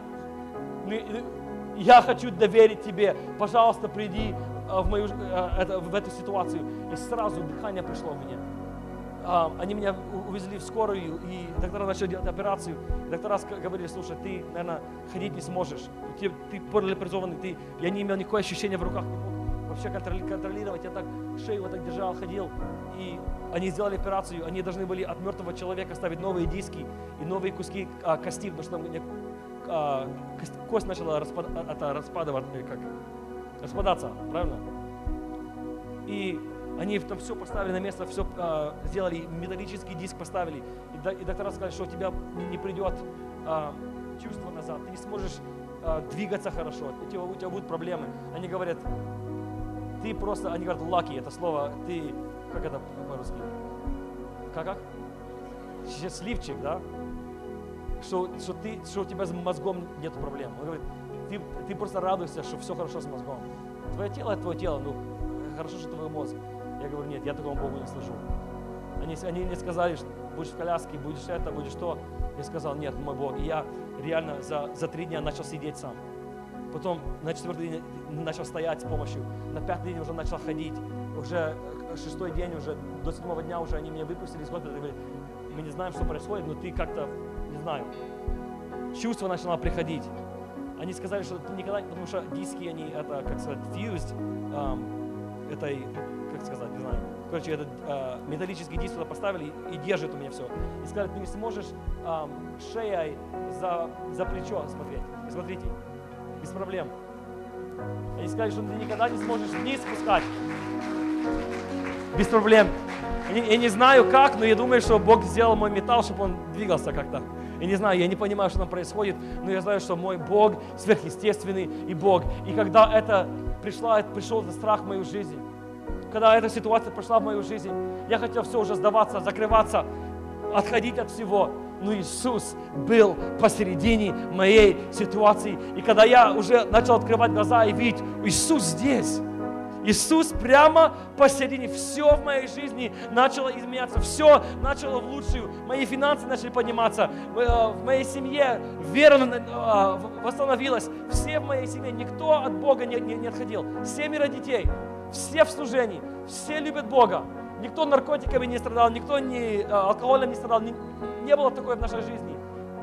я хочу доверить тебе, пожалуйста, приди а, в, мою, это, в эту ситуацию. И сразу дыхание пришло меня. А, они меня увезли в скорую, и доктора начали делать операцию. Доктора говорили, слушай, ты, наверное, ходить не сможешь. Ты, ты парализованный, ты, я не имел никакого ощущения в руках, не мог вообще контролировать. Я так шею вот так держал, ходил. И они сделали операцию, они должны были от мертвого человека ставить новые диски и новые куски а, кости, потому что там а, кость начала распад, это, распадывать, как, распадаться, правильно? И они там все поставили на место, все а, сделали, металлический диск поставили. И, и доктора сказали, что у тебя не придет а, чувство назад, ты не сможешь а, двигаться хорошо, у тебя, у тебя будут проблемы. Они говорят, ты просто, они говорят, lucky, это слово, ты, как это по-русски? Как, как? Счастливчик, да? Что, что, ты, что у тебя с мозгом нет проблем. Он говорит, ты, ты просто радуешься, что все хорошо с мозгом. Твое тело – это твое тело, ну, хорошо, что твой мозг. Я говорю, нет, я такому Богу не служу. Они, они мне сказали, что будешь в коляске, будешь это, будешь то. Я сказал, нет, мой Бог. И я реально за, за три дня начал сидеть сам. Потом на четвертый день начал стоять с помощью. На пятый день уже начал ходить. Уже э, шестой день, уже до седьмого дня уже они меня выпустили из госпиталя. Говорят, мы не знаем, что происходит, но ты как-то, не знаю, чувство начало приходить. Они сказали, что ты никогда, потому что диски, они, это, как сказать, fused um, этой как сказать, не знаю. Короче, этот э, металлический диск туда поставили и, держит у меня все. И сказали, ты не сможешь э, шеей за, за плечо смотреть. Смотрите, без проблем. Они сказали, что ты никогда не сможешь вниз спускать. Без проблем. Я не, знаю как, но я думаю, что Бог сделал мой металл, чтобы он двигался как-то. Я не знаю, я не понимаю, что там происходит, но я знаю, что мой Бог сверхъестественный и Бог. И когда это пришла, пришел этот страх в мою жизнь, когда эта ситуация прошла в мою жизнь, я хотел все уже сдаваться, закрываться, отходить от всего. Но Иисус был посередине моей ситуации. И когда я уже начал открывать глаза и видеть, Иисус здесь, Иисус прямо посередине, все в моей жизни начало изменяться, все начало в лучшую, мои финансы начали подниматься, в э, моей семье вера э, восстановилась, все в моей семье, никто от Бога не, не, не отходил, семеро детей, все в служении, все любят Бога. Никто наркотиками не страдал, никто не, э, алкоголем не страдал, не, не было такое в нашей жизни.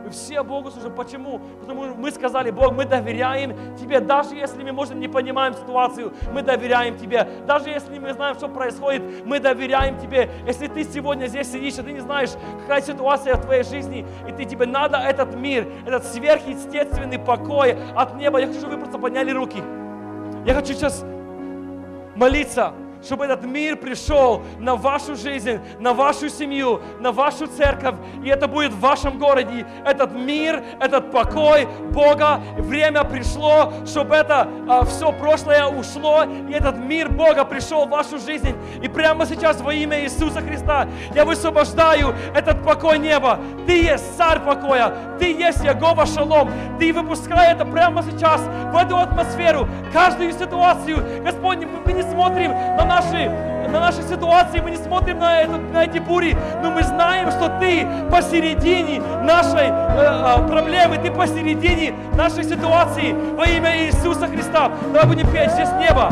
Мы все Богу служим. Почему? Потому что мы сказали, Бог, мы доверяем Тебе, даже если мы, может, не понимаем ситуацию, мы доверяем Тебе. Даже если мы знаем, что происходит, мы доверяем Тебе. Если ты сегодня здесь сидишь, и ты не знаешь, какая ситуация в твоей жизни, и ты, тебе надо этот мир, этот сверхъестественный покой от неба, я хочу, чтобы вы просто подняли руки. Я хочу сейчас молиться, чтобы этот мир пришел на вашу жизнь, на вашу семью, на вашу церковь, и это будет в вашем городе. Этот мир, этот покой Бога, время пришло, чтобы это а, все прошлое ушло, и этот мир Бога пришел в вашу жизнь. И прямо сейчас во имя Иисуса Христа я высвобождаю этот покой неба. Ты есть царь покоя, ты есть Ягова Шалом. Ты выпускай это прямо сейчас в эту атмосферу, каждую ситуацию. Господь, мы не смотрим на нас наши, на наши ситуации, мы не смотрим на, этот, на эти бури, но мы знаем, что Ты посередине нашей э, э проблемы, Ты посередине нашей ситуации во имя Иисуса Христа. Давай будем петь здесь небо.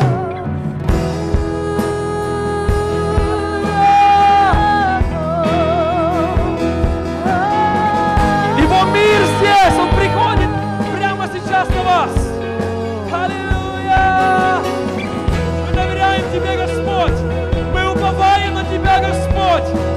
Его мир здесь, он приходит прямо сейчас на вас. Господь!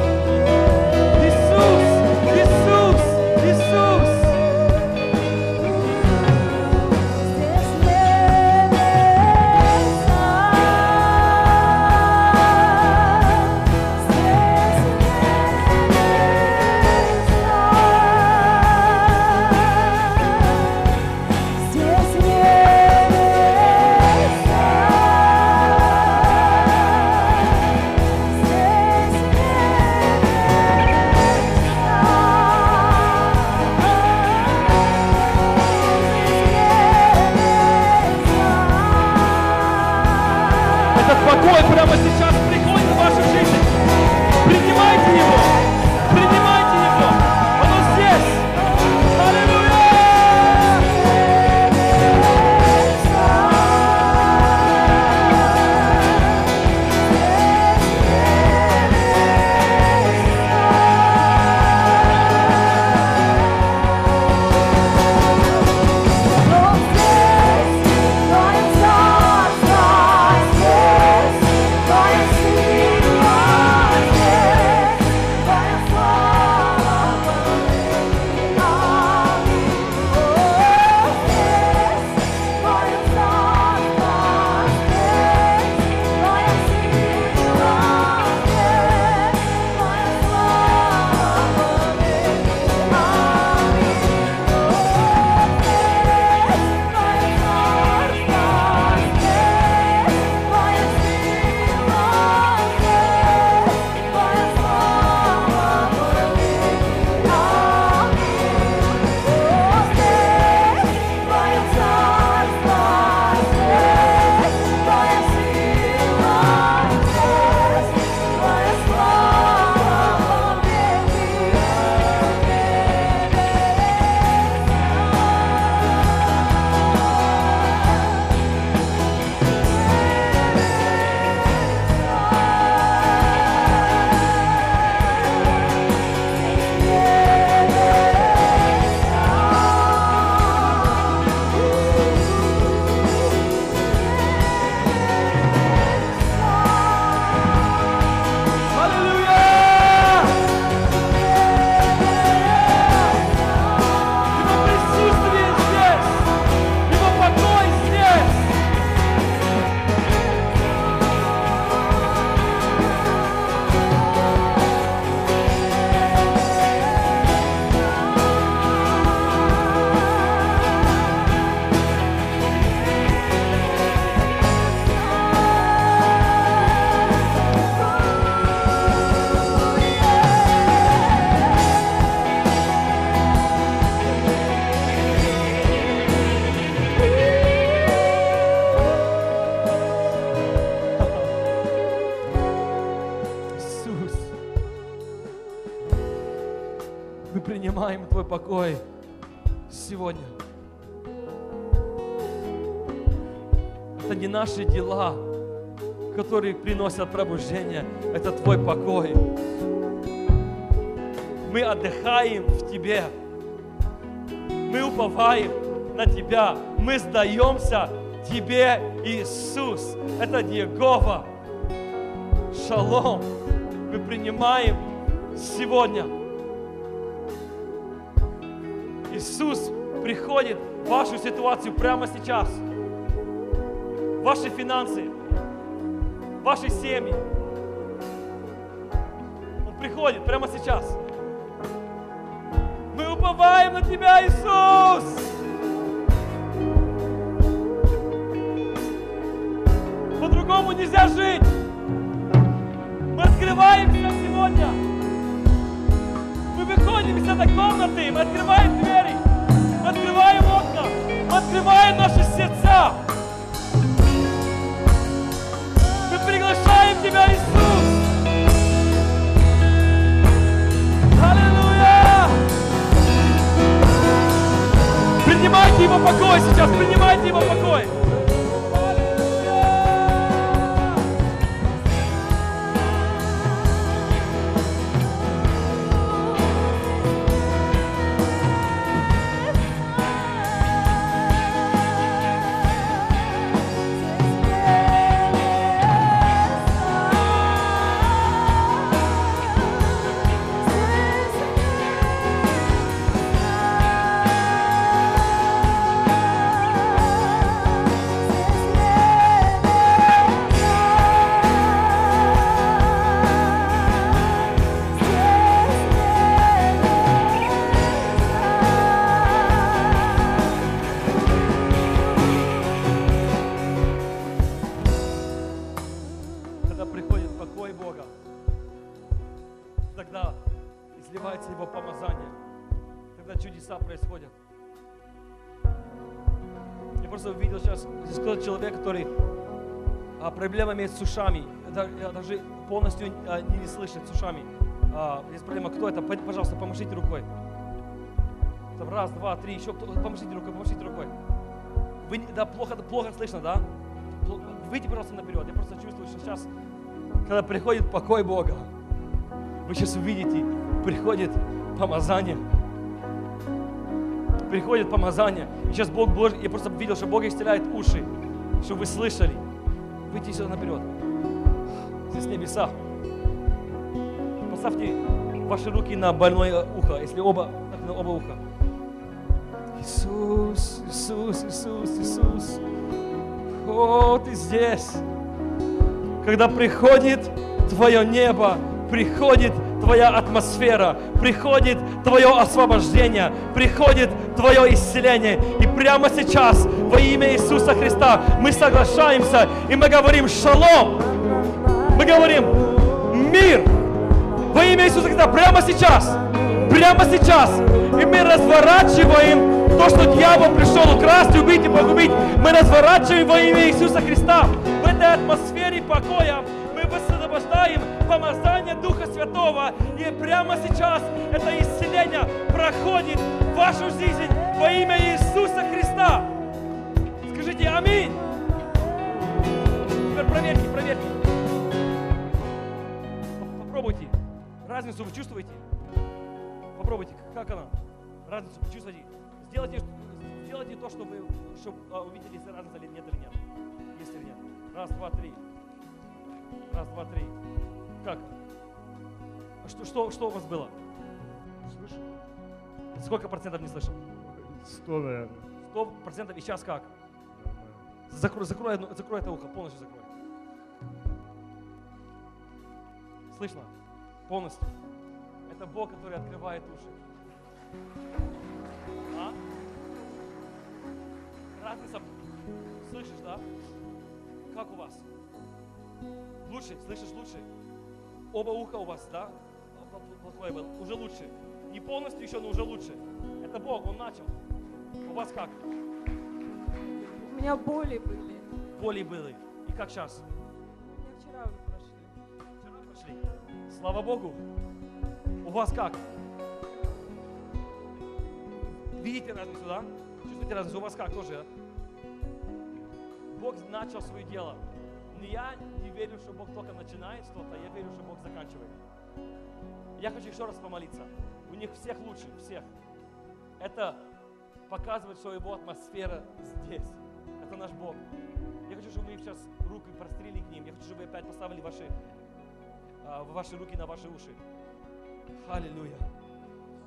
Покой сегодня. Это не наши дела, которые приносят пробуждение, это Твой покой. Мы отдыхаем в Тебе. Мы уповаем на Тебя. Мы сдаемся Тебе, Иисус. Это Диегова. Шалом. Мы принимаем сегодня. Иисус приходит в вашу ситуацию прямо сейчас. Ваши финансы, ваши семьи. Он приходит прямо сейчас. Мы уповаем на Тебя, Иисус! По-другому нельзя жить! Мы открываемся сегодня. Из этой комнаты, мы открываем двери, мы открываем окна, мы открываем наши сердца. Мы приглашаем Тебя, Иисус. Аллилуйя! Принимайте Его покой сейчас, принимайте Его покой. Имеет с ушами, я даже полностью не, не слышит с ушами. А, есть проблема, кто это? Пожалуйста, помашите рукой. Там раз, два, три, еще кто? Помашите рукой, помашите рукой. Вы, да, плохо, плохо слышно, да? Выйдите, пожалуйста, наперед. Я просто чувствую, что сейчас, когда приходит покой Бога, вы сейчас увидите, приходит помазание. Приходит помазание. И сейчас Бог, Бож- я просто видел, что Бог исцеляет уши, чтобы вы слышали. Выйдите сюда наперед. Здесь небеса. Поставьте ваши руки на больное ухо, если оба, на оба уха. Иисус, Иисус, Иисус, Иисус. О, ты здесь. Когда приходит твое небо, приходит твоя атмосфера, приходит твое освобождение, приходит твое исцеление. И прямо сейчас во имя Иисуса Христа мы соглашаемся и мы говорим шалом. Мы говорим мир во имя Иисуса Христа прямо сейчас. Прямо сейчас. И мы разворачиваем то, что дьявол пришел украсть, убить и погубить. Мы разворачиваем во имя Иисуса Христа. В этой атмосфере покоя мы высвобождаем помазание Духа Святого. И прямо сейчас это исцеление проходит в вашу жизнь во имя Иисуса Христа. Скажите аминь. Теперь проверьте, проверьте. Поп- Попробуйте. Разницу вы чувствуете? Попробуйте, как она? Разницу почувствуйте. Сделайте, сделайте то, что вы чтобы, а, увидели, если разница или нет или нет. Есть или нет. Раз, два, три. Раз, два, три. Как? А Что, что, что у вас было? Слышал? Сколько процентов не слышал? Сто, наверное. Сто процентов. И сейчас как? Закрой, закрой, одно- закрой это ухо, полностью закрой. Слышно? Полностью. Это Бог, который открывает уши. А? Разница. Слышишь, да? Как у вас? Лучше, слышишь, лучше? Оба уха у вас, да? Пл- пл- Плохое было. Уже лучше. Не полностью еще, но уже лучше. Это Бог, Он начал. У вас как? У меня боли были. Боли были. И как сейчас? У меня вчера уже прошли. Вчера прошли. Слава Богу. У вас как? Видите разницу, да? Чувствуете разницу? У вас как тоже? а? Бог начал свое дело. Но я не верю, что Бог только начинает что-то, я верю, что Бог заканчивает. Я хочу еще раз помолиться. У них всех лучше, всех. Это показывает, что его атмосфера здесь. Это наш Бог. Я хочу, чтобы мы сейчас руки прострели к ним. Я хочу, чтобы вы опять поставили ваши а, ваши руки на ваши уши. Аллилуйя.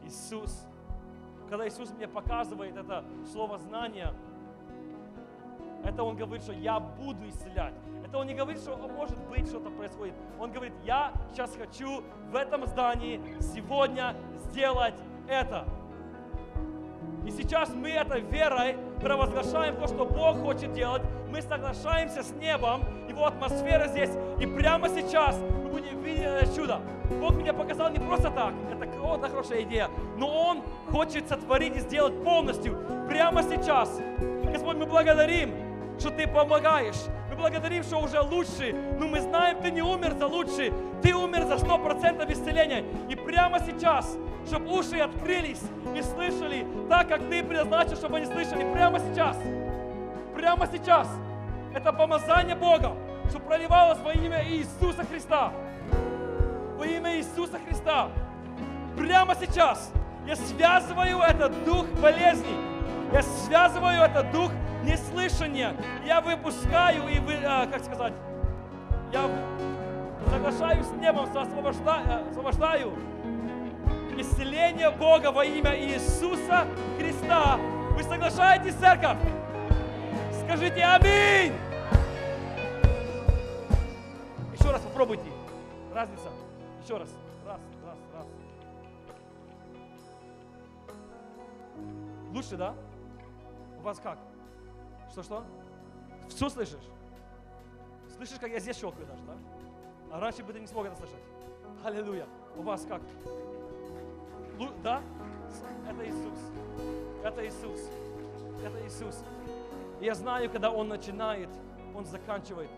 Иисус. Когда Иисус мне показывает это слово знания, это Он говорит, что я буду исцелять. Это Он не говорит, что «О, может быть что-то происходит. Он говорит, я сейчас хочу в этом здании сегодня сделать это. И сейчас мы этой верой провозглашаем то, что Бог хочет делать. Мы соглашаемся с небом, Его атмосфера здесь. И прямо сейчас мы будем видеть это чудо. Бог меня показал не просто так, это о, это хорошая идея, но Он хочет сотворить и сделать полностью прямо сейчас. Господь, мы благодарим, что Ты помогаешь. Мы благодарим, что уже лучше. Но мы знаем, Ты не умер за лучше. Ты умер за 100% исцеления. И прямо сейчас, чтобы уши открылись и слышали так, как Ты предназначил, чтобы они слышали прямо сейчас. Прямо сейчас. Это помазание Бога, что проливалось во имя Иисуса Христа. Во имя Иисуса Христа. Прямо сейчас я связываю этот дух болезни. Я связываю этот дух неслышания. Я выпускаю и, вы, а, как сказать, я соглашаюсь с небом, освобождаю, э, освобождаю исцеление Бога во имя Иисуса Христа. Вы соглашаетесь, церковь? Скажите аминь! Еще раз попробуйте. Разница. Еще раз. Раз, раз, раз. Лучше, да? У вас как? Что-что? Все слышишь? Слышишь, как я здесь щелкаю даже, да? А раньше бы ты не смог это слышать. Аллилуйя. У вас как? Да? Это Иисус. Это Иисус. Это Иисус. И я знаю, когда Он начинает, Он заканчивает.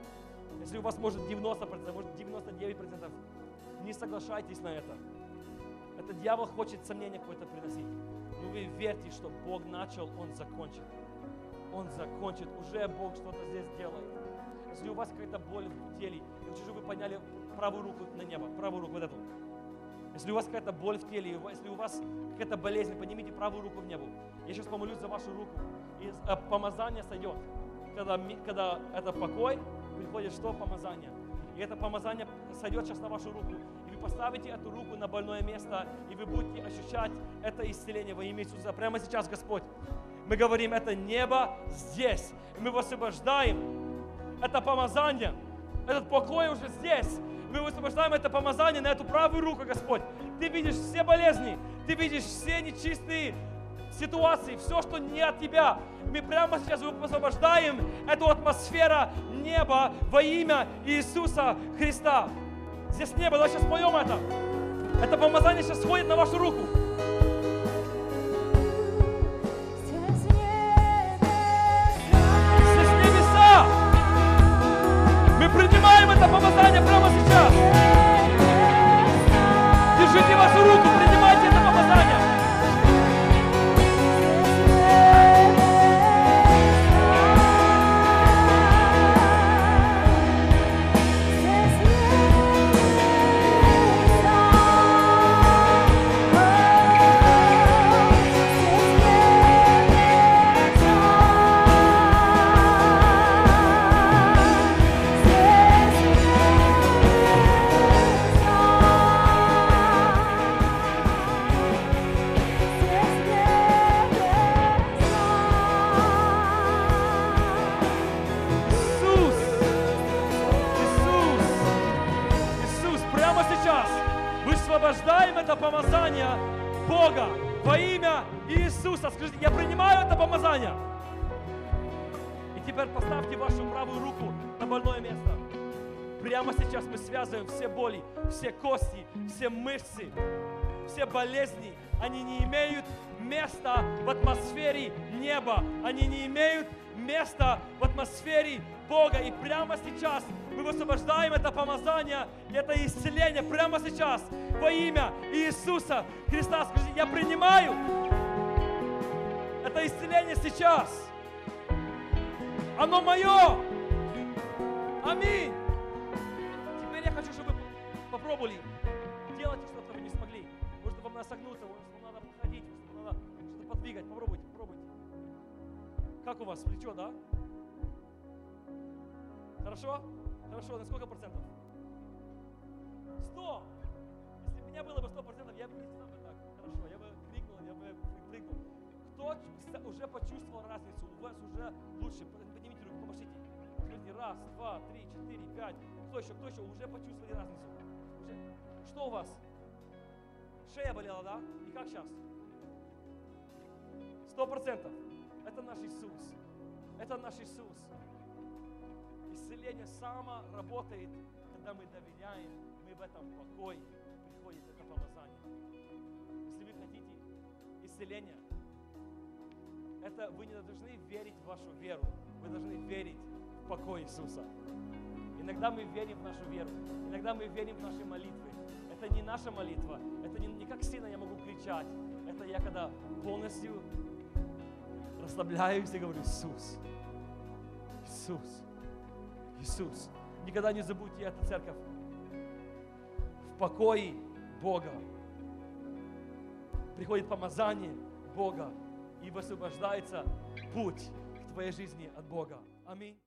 Если у вас может 90%, может 99%, не соглашайтесь на это. Это дьявол хочет сомнения какое-то приносить. Но вы верьте, что Бог начал, Он закончит. Он закончит. Уже Бог что-то здесь делает. Если у вас какая-то боль в теле, я хочу, чтобы вы подняли правую руку на небо, правую руку вот эту. Если у вас какая-то боль в теле, если у вас какая-то болезнь, поднимите правую руку в небо. Я сейчас помолюсь за вашу руку. И э, помазание сойдет. Когда, когда это покой, приходит что? Помазание. И это помазание сойдет сейчас на вашу руку. И вы поставите эту руку на больное место, и вы будете ощущать это исцеление во имя Иисуса. Прямо сейчас, Господь, мы говорим, это небо здесь. И мы высвобождаем это помазание, этот покой уже здесь. Мы высвобождаем это помазание на эту правую руку, Господь. Ты видишь все болезни, ты видишь все нечистые ситуации, все, что не от Тебя. Мы прямо сейчас высвобождаем эту атмосферу неба во имя Иисуса Христа. Здесь небо, давай сейчас поем это. Это помазание сейчас сходит на вашу руку. Принимаем это помазание прямо сейчас. Держите вашу руку, Иисуса. Скажите, я принимаю это помазание. И теперь поставьте вашу правую руку на больное место. Прямо сейчас мы связываем все боли, все кости, все мышцы, все болезни. Они не имеют места в атмосфере неба. Они не имеют места в атмосфере Бога. И прямо сейчас мы высвобождаем это помазание, это исцеление прямо сейчас во имя Иисуса Христа. Скажите, я принимаю это исцеление сейчас. Оно мое. Аминь. Теперь я хочу, чтобы вы попробовали делать что-то вы не смогли. Может, вам надо согнуться, может, вам надо походить, может, вам надо что-то подвигать. Попробуйте, попробуйте. Как у вас? Плечо, да? Хорошо? Хорошо. На сколько процентов? Сто. Если бы у меня было бы сто процентов, я бы не сказал Кто уже почувствовал разницу? У вас уже лучше. Поднимите руку, помашите. Скажите, раз, два, три, четыре, пять. Кто еще, кто еще? Уже почувствовали разницу? Уже. Что у вас? Шея болела, да? И как сейчас? Сто процентов. Это наш Иисус. Это наш Иисус. Исцеление само работает, когда мы доверяем, мы в этом покое, приходит это помазание. Если вы хотите исцеления, это вы не должны верить в вашу веру, вы должны верить в покой Иисуса. Иногда мы верим в нашу веру, иногда мы верим в наши молитвы. Это не наша молитва, это не, не как сильно я могу кричать, это я когда полностью расслабляюсь и говорю, Иисус, Иисус, Иисус. Никогда не забудьте это, церковь. В покое Бога приходит помазание Бога и высвобождается путь к твоей жизни от Бога. Аминь.